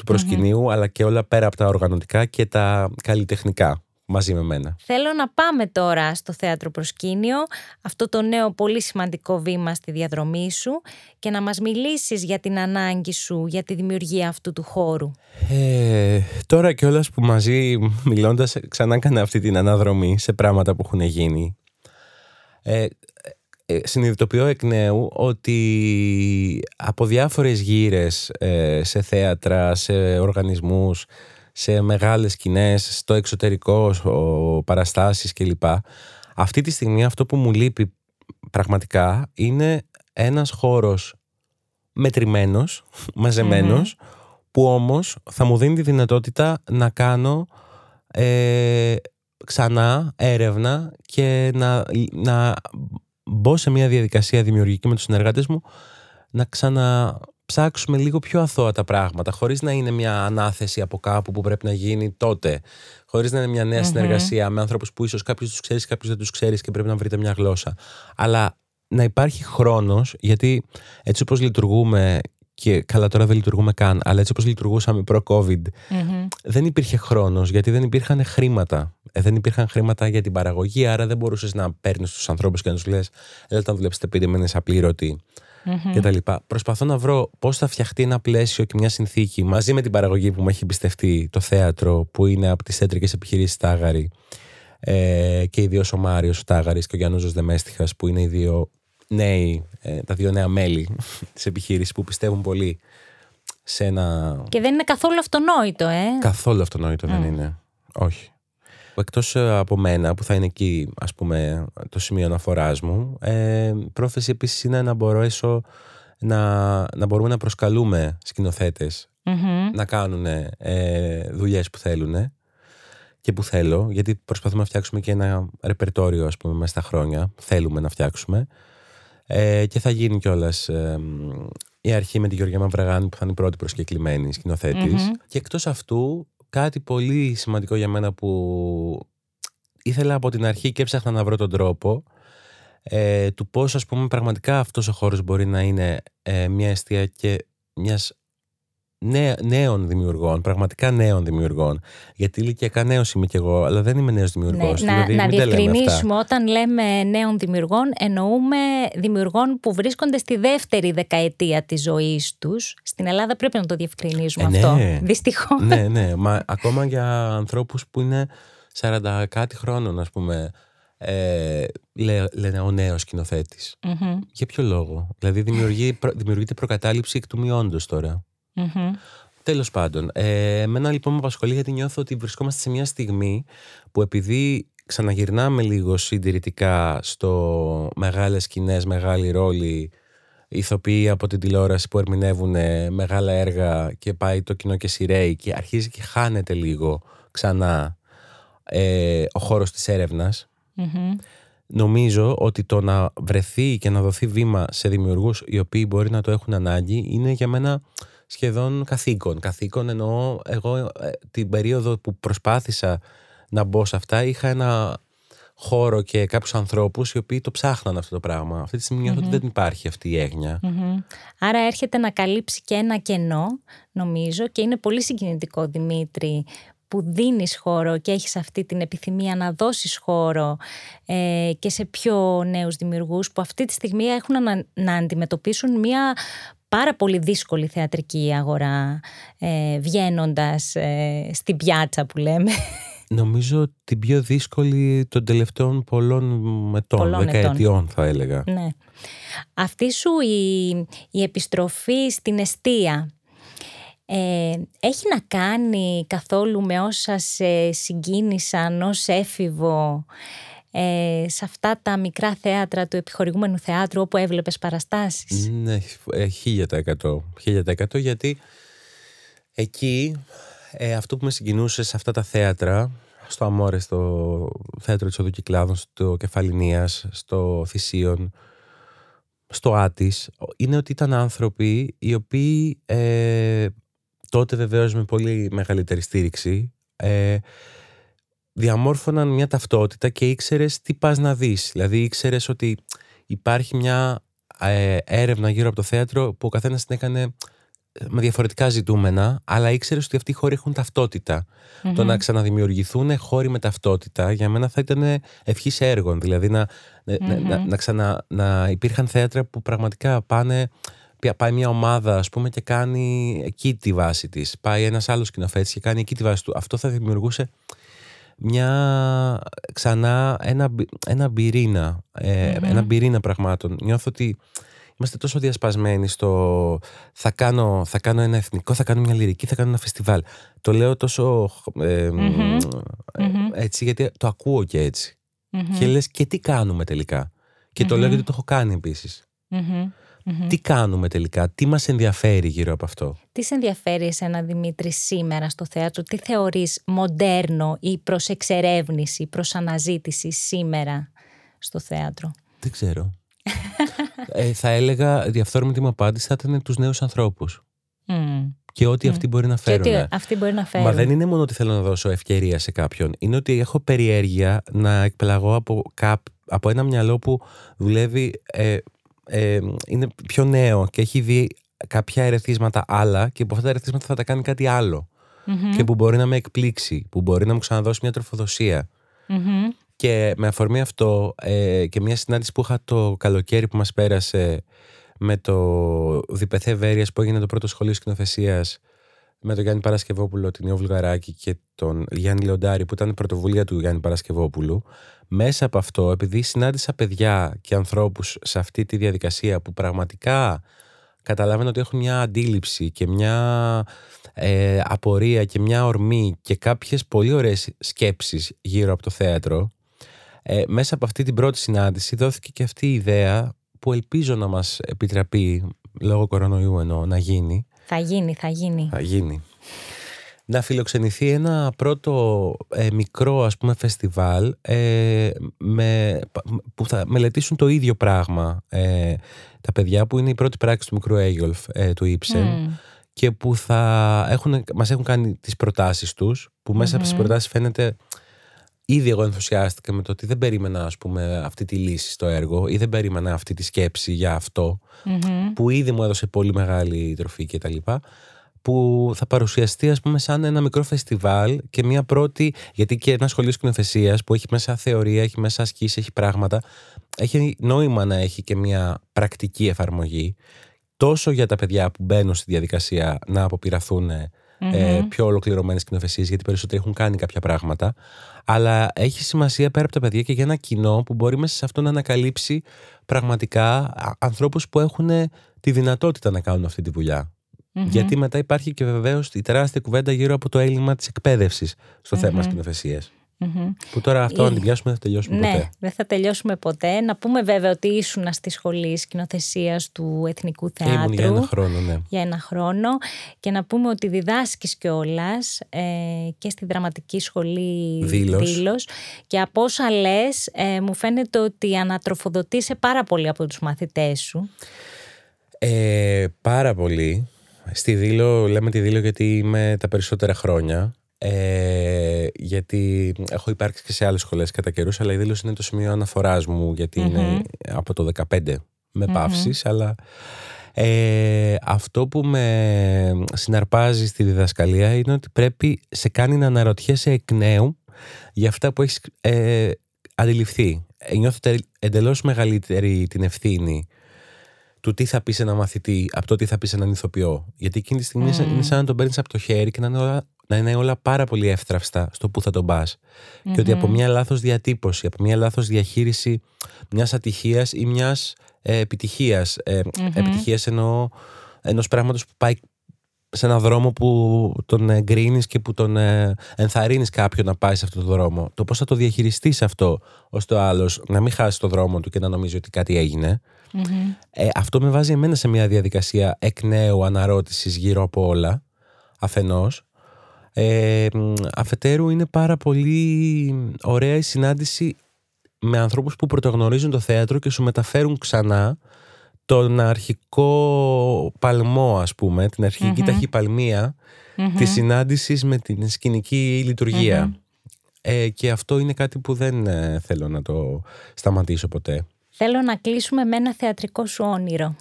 του προσκυνειου αλλά και όλα πέρα από τα οργανωτικά και τα καλλιτεχνικά μαζί με μένα. Θέλω να πάμε τώρα στο θέατρο προσκήνιο, αυτό το νέο πολύ σημαντικό βήμα στη διαδρομή σου και να μας μιλήσεις για την ανάγκη σου για τη δημιουργία αυτού του χώρου. Ε, τώρα κιόλας που μαζί μιλώντας ξανά έκανα αυτή την αναδρομή σε πράγματα που έχουν γίνει. Ε, ε, συνειδητοποιώ εκ νέου ότι από διάφορες γύρες ε, σε θέατρα, σε οργανισμούς, σε μεγάλες σκηνές, στο εξωτερικό, ο, παραστάσεις κλπ. Αυτή τη στιγμή αυτό που μου λείπει πραγματικά είναι ένας χώρος μετρημένος, που όμως θα μου δίνει τη δυνατότητα να κάνω ε, ξανά έρευνα και να, να μπω σε μια διαδικασία δημιουργική με τους συνεργάτες μου να ξαναψάξουμε λίγο πιο αθώα τα πράγματα χωρίς να είναι μια ανάθεση από κάπου που πρέπει να γίνει τότε. Χωρίς να είναι μια νέα συνεργασία με άνθρωπους που ίσως κάποιος τους ξέρεις κάποιος δεν τους ξέρεις και πρέπει να βρείτε μια γλώσσα. Αλλά να υπάρχει χρόνος γιατί έτσι όπως λειτουργούμε και καλά τώρα δεν λειτουργούμε καν, αλλά έτσι όπως λειτουργούσαμε προ-COVID, δεν υπήρχε χρόνος γιατί δεν υπήρχαν χρήματα. Ε, δεν υπήρχαν χρήματα για την παραγωγή, άρα δεν μπορούσες να παίρνεις τους ανθρώπους και να τους λες έλατε να δουλέψετε πέντε μήνες απλήρωτοι mm-hmm. λοιπά. Προσπαθώ να βρω πώς θα φτιαχτεί ένα πλαίσιο και μια συνθήκη μαζί με την παραγωγή που μου έχει εμπιστευτεί το θέατρο που είναι από τις έντρικες επιχειρήσεις Τάγαρη ε, και ιδίως ο Μάριος Τάγαρης και ο Γιάννος Δεμέστιχας που είναι οι δύο νέοι, ε, τα δύο νέα μέλη της επιχείρησης που πιστεύουν πολύ σε ένα. Και δεν είναι καθόλου αυτονόητο, ε. Καθόλου αυτονόητο δεν είναι. Όχι. Εκτός ε, από μένα, που θα είναι εκεί, ας πούμε, το σημείο αναφοράς μου, ε, πρόθεση επίσης είναι να μπορέσω να, να μπορούμε να προσκαλούμε να κάνουν ε, δουλειές που θέλουν και που θέλω, γιατί προσπαθούμε να φτιάξουμε και ένα ρεπερτόριο, ας πούμε, μέσα στα χρόνια. Θέλουμε να φτιάξουμε. Ε, και θα γίνει κιόλας ε, η αρχή με τη Γεωργία Μαυραγάνη που θα είναι η πρώτη προσκεκλημένη Και εκτός αυτού, κάτι πολύ σημαντικό για μένα που ήθελα από την αρχή και έψαχνα να βρω τον τρόπο ε, του πώς ας πούμε πραγματικά αυτός ο χώρος μπορεί να είναι ε, μια αιστεία και μιας νέων δημιουργών, πραγματικά νέων δημιουργών. Γιατί ηλικιακά νέος είμαι κι εγώ, αλλά δεν είμαι νέος δημιουργός. Ναι, δηλαδή, να να διευκρινίσουμε, όταν λέμε νέων δημιουργών, εννοούμε δημιουργών που βρίσκονται στη δεύτερη δεκαετία της ζωής τους. Στην Ελλάδα πρέπει να το διευκρινίσουμε ε, αυτό. Ναι. Δυστυχώς. Ναι, ναι. Μα ακόμα για ανθρώπους που είναι 40 κάτι χρόνων, ας πούμε. Ε, λένε ο νέος σκηνοθέτης. Mm-hmm. Για ποιο λόγο; Δηλαδή δημιουργεί, δημιουργείται προκατάληψη εκ του μειόντος τώρα. Mm-hmm. Τέλος πάντων, ε, εμένα λοιπόν με απασχολεί γιατί νιώθω ότι βρισκόμαστε σε μια στιγμή που επειδή ξαναγυρνάμε λίγο συντηρητικά στο μεγάλες σκηνές, μεγάλη ρόλη ηθοποιοί από την τηλεόραση που ερμηνεύουν μεγάλα έργα και πάει το κοινό και σειραίει και αρχίζει και χάνεται λίγο ξανά ε, ο χώρος της ερευνας Νομίζω ότι το να βρεθεί και να δοθεί βήμα σε δημιουργούς οι οποίοι μπορεί να το έχουν ανάγκη είναι για μένα σχεδόν καθήκον. Καθήκον εννοώ εγώ ε, την περίοδο που προσπάθησα να μπω σε αυτά είχα ένα χώρο και κάποιους ανθρώπους οι οποίοι το ψάχναν αυτό το πράγμα. Αυτή τη στιγμη ότι δεν υπάρχει αυτή η εγνοια Άρα έρχεται να καλύψει και ένα κενό νομίζω και είναι πολύ συγκινητικό Δημήτρη που δίνεις χώρο και έχεις αυτή την επιθυμία να δώσεις χώρο ε, και σε πιο νέους δημιουργούς που αυτή τη στιγμή έχουν να, να αντιμετωπίσουν μια πάρα πολύ δύσκολη θεατρική αγορά ε, βγαίνοντας ε, στην πιάτσα που λέμε. Νομίζω την πιο δύσκολη των τελευταίων πολλών ετών, δεκαετιών θα έλεγα. Ναι. Αυτή σου η, η επιστροφή στην αιστεία ε, έχει να κάνει καθόλου με όσα σε συγκίνησαν ως έφηβο ε, σε αυτά τα μικρά θέατρα του επιχορηγούμενου θεάτρου όπου έβλεπες παραστάσεις; Ναι, ε, χίλια τα εκατό. Χίλια τα εκατό γιατί εκεί ε, αυτό που με συγκινούσε σε αυτά τα θέατρα στο Αμόρε, στο θέατρο της Οδοκυκλάδων, στο Κεφαλινίας, στο Θησίον, στο Άτις είναι ότι ήταν άνθρωποι οι οποίοι ε, τότε βεβαίως με πολύ μεγαλύτερη στήριξη ε, διαμόρφωναν μια ταυτότητα και ήξερες τι πας να δεις. Δηλαδή ήξερες ότι υπάρχει μια ε, έρευνα γύρω από το θέατρο που ο καθένας την έκανε με διαφορετικά ζητούμενα, αλλά ήξερες ότι αυτοί οι χώροι έχουν Το να ξαναδημιουργηθούν χώροι με ταυτότητα για μένα θα ήταν ευχής έργων. Δηλαδή να, να, να, ξανα, να υπήρχαν θέατρα που πραγματικά πάνε. Πάει μια ομάδα, ας πούμε, και κάνει εκεί τη βάση της. Πάει ένας άλλος σκηνοθέτης και κάνει εκεί τη βάση του. Αυτό θα δημιουργούσε μια ξανά ένα, ένα πυρήνα, ε, ένα πυρήνα πραγμάτων. Νιώθω ότι είμαστε τόσο διασπασμένοι στο θα κάνω, θα κάνω ένα εθνικό, θα κάνω μια λυρική, θα κάνω ένα φεστιβάλ. Το λέω τόσο ε, έτσι γιατί το ακούω και έτσι. Και λες και τι κάνουμε τελικά; Και το λέω γιατί το έχω κάνει επίσης. Τι κάνουμε τελικά, τι μας ενδιαφέρει γύρω από αυτό; Τι σε ενδιαφέρει εσένα Δημήτρη σήμερα στο θέατρο, τι θεωρείς μοντέρνο ή προς εξερεύνηση, προς αναζήτηση σήμερα στο θέατρο; Δεν ξέρω ε, θα έλεγα διαφθόρμητη μου απάντηση θα ήταν τους νέους ανθρώπους. Και ό,τι mm. αυτοί μπορεί να φέρουν. Και ό,τι αυτοί μπορεί να φέρουν. Μα δεν είναι μόνο ότι θέλω να δώσω ευκαιρία σε κάποιον. Είναι ότι έχω περιέργεια να εκπλαγώ από, από ένα μυαλό που δουλεύει. Ε, ε, είναι πιο νέο και έχει δει κάποια ερεθίσματα άλλα και από αυτά τα ερεθίσματα θα τα κάνει κάτι Και που μπορεί να με εκπλήξει, που μπορεί να μου ξαναδώσει μια τροφοδοσία. Και με αφορμή αυτό ε, και μια συνάντηση που είχα το καλοκαίρι που μας πέρασε με το Διπεθέ Βέρειας που έγινε το πρώτο σχολείο σκηνοθεσίας με τον Γιάννη Παρασκευόπουλο, την Ιω Βουλγαράκη και τον Γιάννη Λεοντάρη που ήταν πρωτοβουλία του Γιάννη Παρασκευόπουλου. Μέσα από αυτό, επειδή συνάντησα παιδιά και ανθρώπους σε αυτή τη διαδικασία που πραγματικά καταλάβαινα ότι έχουν μια αντίληψη και μια ε, απορία και μια ορμή και κάποιες πολύ ωραίες σκέψεις γύρω από το θέατρο ε, μέσα από αυτή την πρώτη συνάντηση δόθηκε και αυτή η ιδέα που ελπίζω να μας επιτραπεί λόγω κορονοϊού εννοώ να γίνει. Θα γίνει, θα γίνει. Θα γίνει. Να φιλοξενηθεί ένα πρώτο ε, μικρό ας πούμε φεστιβάλ ε, με, που θα μελετήσουν το ίδιο πράγμα ε, τα παιδιά που είναι η πρώτη πράξη του μικρού Έγιολφ του Ήψεν και που θα έχουν, μας έχουν κάνει τις προτάσεις τους που μέσα από τις προτάσεις φαίνεται Ήδη εγώ ενθουσιάστηκα με το ότι δεν περίμενα ας πούμε, αυτή τη λύση στο έργο ή δεν περίμενα αυτή τη σκέψη για αυτο που ήδη μου έδωσε πολύ μεγάλη τροφή κτλ. Που θα παρουσιαστεί ας πούμε σαν ένα μικρό φεστιβάλ και μια πρώτη, γιατί και ένα σχολείο σκηνοθεσίας που έχει μέσα θεωρία, έχει μέσα ασκήσεις, έχει πράγματα, έχει νόημα να έχει και μια πρακτική εφαρμογή τόσο για τα παιδιά που μπαίνουν στη διαδικασία να αποπειραθούν ε, πιο ολοκληρωμένες σκηνοθεσίες, γιατί περισσότεροι έχουν κάνει κάποια πράγματα. Αλλά έχει σημασία πέρα από τα παιδιά και για ένα κοινό που μπορεί μέσα σε αυτό να ανακαλύψει πραγματικά ανθρώπους που έχουν τη δυνατότητα να κάνουν αυτή τη δουλειά. Γιατί μετά υπάρχει και βεβαίως η τεράστια κουβέντα γύρω από το έλλειμμα της εκπαίδευσης στο θέμα σκηνοθεσία. Mm-hmm. Που τώρα αυτό, αν την πιάσουμε, δεν θα τελειώσουμε ναι, ποτέ. δεν θα τελειώσουμε ποτέ. Να πούμε βέβαια ότι ήσουν στη σχολή σκηνοθεσίας του Εθνικού Θεάτρου. Ήμουν για ένα χρόνο, ναι. Για ένα χρόνο. Και να πούμε ότι διδάσκεις κιόλας ε, και στη δραματική σχολή Δήλος. Και από όσα λες, ε, μου φαίνεται ότι ανατροφοδοτείσαι πάρα πολύ από τους μαθητές σου. Ε, πάρα πολύ. Στη Δήλο, λέμε τη Δήλο γιατί είμαι τα περισσότερα χρόνια. Ε, γιατί έχω υπάρξει και σε άλλες σχολές κατά καιρούς αλλά η δήλωση είναι το σημείο αναφοράς μου γιατί είναι από το 15 με mm παύσεις αλλά ε, αυτό που με συναρπάζει στη διδασκαλία είναι ότι πρέπει σε κάνει να αναρωτιέσαι εκ νέου για αυτά που έχεις ε, αντιληφθεί. Νιώθετε εντελώς μεγαλύτερη την ευθύνη του τι θα πεις σε ένα μαθητή από το τι θα πεις σε έναν ηθοποιό. Γιατί εκείνη τη στιγμή είναι σαν να τον παίρνεις από το χέρι και να είναι όλα να είναι όλα πάρα πολύ εύθραυστα στο που θα τον πας. Και ότι από μια λάθος διατύπωση, από μια λάθος διαχείριση μιας ατυχίας ή μιας ε, επιτυχίας. Ε, Επιτυχίας εννοώ ενός πράγματος που πάει σε έναν δρόμο που τον εγκρίνεις και που τον ε, ενθαρρύνεις κάποιον να πάει σε αυτό το δρόμο. Το πώς θα το διαχειριστείς αυτό ώστε ο άλλος να μην χάσει το δρόμο του και να νομίζει ότι κάτι Ε, αυτό με βάζει εμένα σε μια διαδικασία εκ νέου αναρώτησης γύρω από όλα αφενός ε, αφετέρου είναι πάρα πολύ ωραία η συνάντηση με ανθρώπους που πρωτογνωρίζουν το θέατρο και σου μεταφέρουν ξανά τον αρχικό παλμό ας πούμε, την αρχικη ταχυπαλμία της συνάντησης με την σκηνική λειτουργία. Ε, και αυτό είναι κάτι που δεν ε, θέλω να το σταματήσω ποτέ. Θέλω να κλείσουμε με ένα θεατρικό σου όνειρο.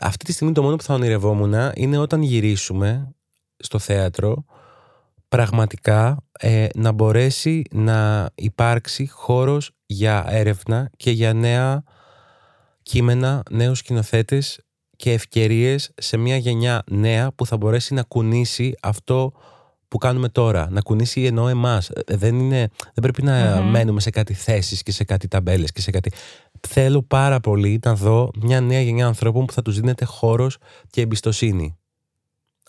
Αυτή τη στιγμή το μόνο που θα ονειρευόμουν είναι όταν γυρίσουμε στο θέατρο πραγματικά ε, να μπορέσει να υπάρξει χώρος για έρευνα και για νέα κείμενα, νέους σκηνοθέτες και ευκαιρίες σε μια γενιά νέα που θα μπορέσει να κουνήσει αυτό που κάνουμε τώρα. Να κουνήσει ενώ εμάς. Ε, δεν, είναι, δεν πρέπει να μένουμε σε κάτι θέσεις και σε κάτι ταμπέλες και σε κάτι... Θέλω πάρα πολύ να δω μια νέα γενιά ανθρώπων που θα τους δίνεται χώρος και εμπιστοσύνη.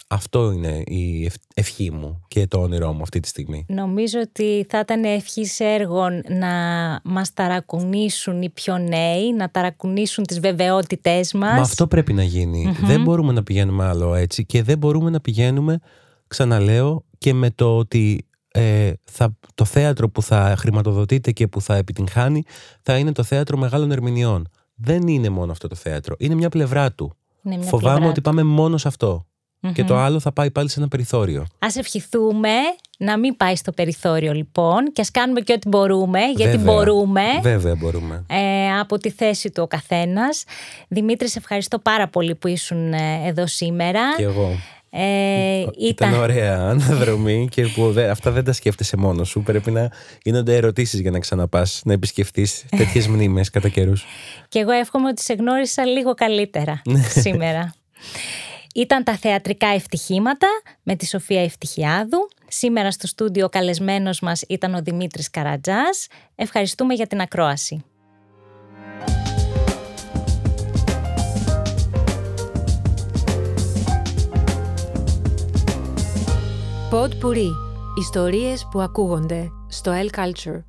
Αυτό είναι η ευχή μου και το όνειρό μου αυτή τη στιγμή. Νομίζω ότι θα ήταν ευχή έργων να μας ταρακουνήσουν οι πιο νέοι, να ταρακουνήσουν τις βεβαιότητές μας. Μας αυτό πρέπει να γινει Δεν μπορούμε να πηγαίνουμε άλλο έτσι και δεν μπορούμε να πηγαίνουμε, ξαναλέω, και με το ότι ε, θα, το θέατρο που θα χρηματοδοτείται και που θα επιτυγχάνει θα είναι το θέατρο μεγάλων ερμηνεών. Δεν είναι μόνο αυτό το θέατρο. Είναι μια πλευρά του. Φοβάμαι ότι πάμε μόνο σε αυτό. Και το άλλο θα πάει πάλι σε ένα περιθώριο. Ας ευχηθούμε να μην πάει στο περιθώριο λοιπόν και ας κάνουμε και ό,τι μπορούμε, γιατί μπορούμε. Βέβαια μπορούμε. Ε, από τη θέση του ο καθένας. Δημήτρη, σε ευχαριστώ πάρα πολύ που ήσουν ε, εδώ σήμερα. Και εγώ. Ε, ήταν... ήταν ωραία αναδρομή και που αυτά δεν τα σκέφτεσαι μόνο σου. Πρέπει να γίνονται ερωτήσεις για να ξαναπάς, να επισκεφτείς τέτοιες μνήμες κατά καιρούς. Και εγώ εύχομαι ότι σε γνώρισα λίγο καλύτερα σήμερα. Ήταν τα θεατρικά ευτυχήματα με τη Σοφία Ευτυχιάδου. Σήμερα στο στούντιο ο καλεσμένος μας ήταν ο Δημήτρης Καρατζάς. Ευχαριστούμε για την ακρόαση. Pod Puri. Ιστορίες που ακούγονται στο El Culture.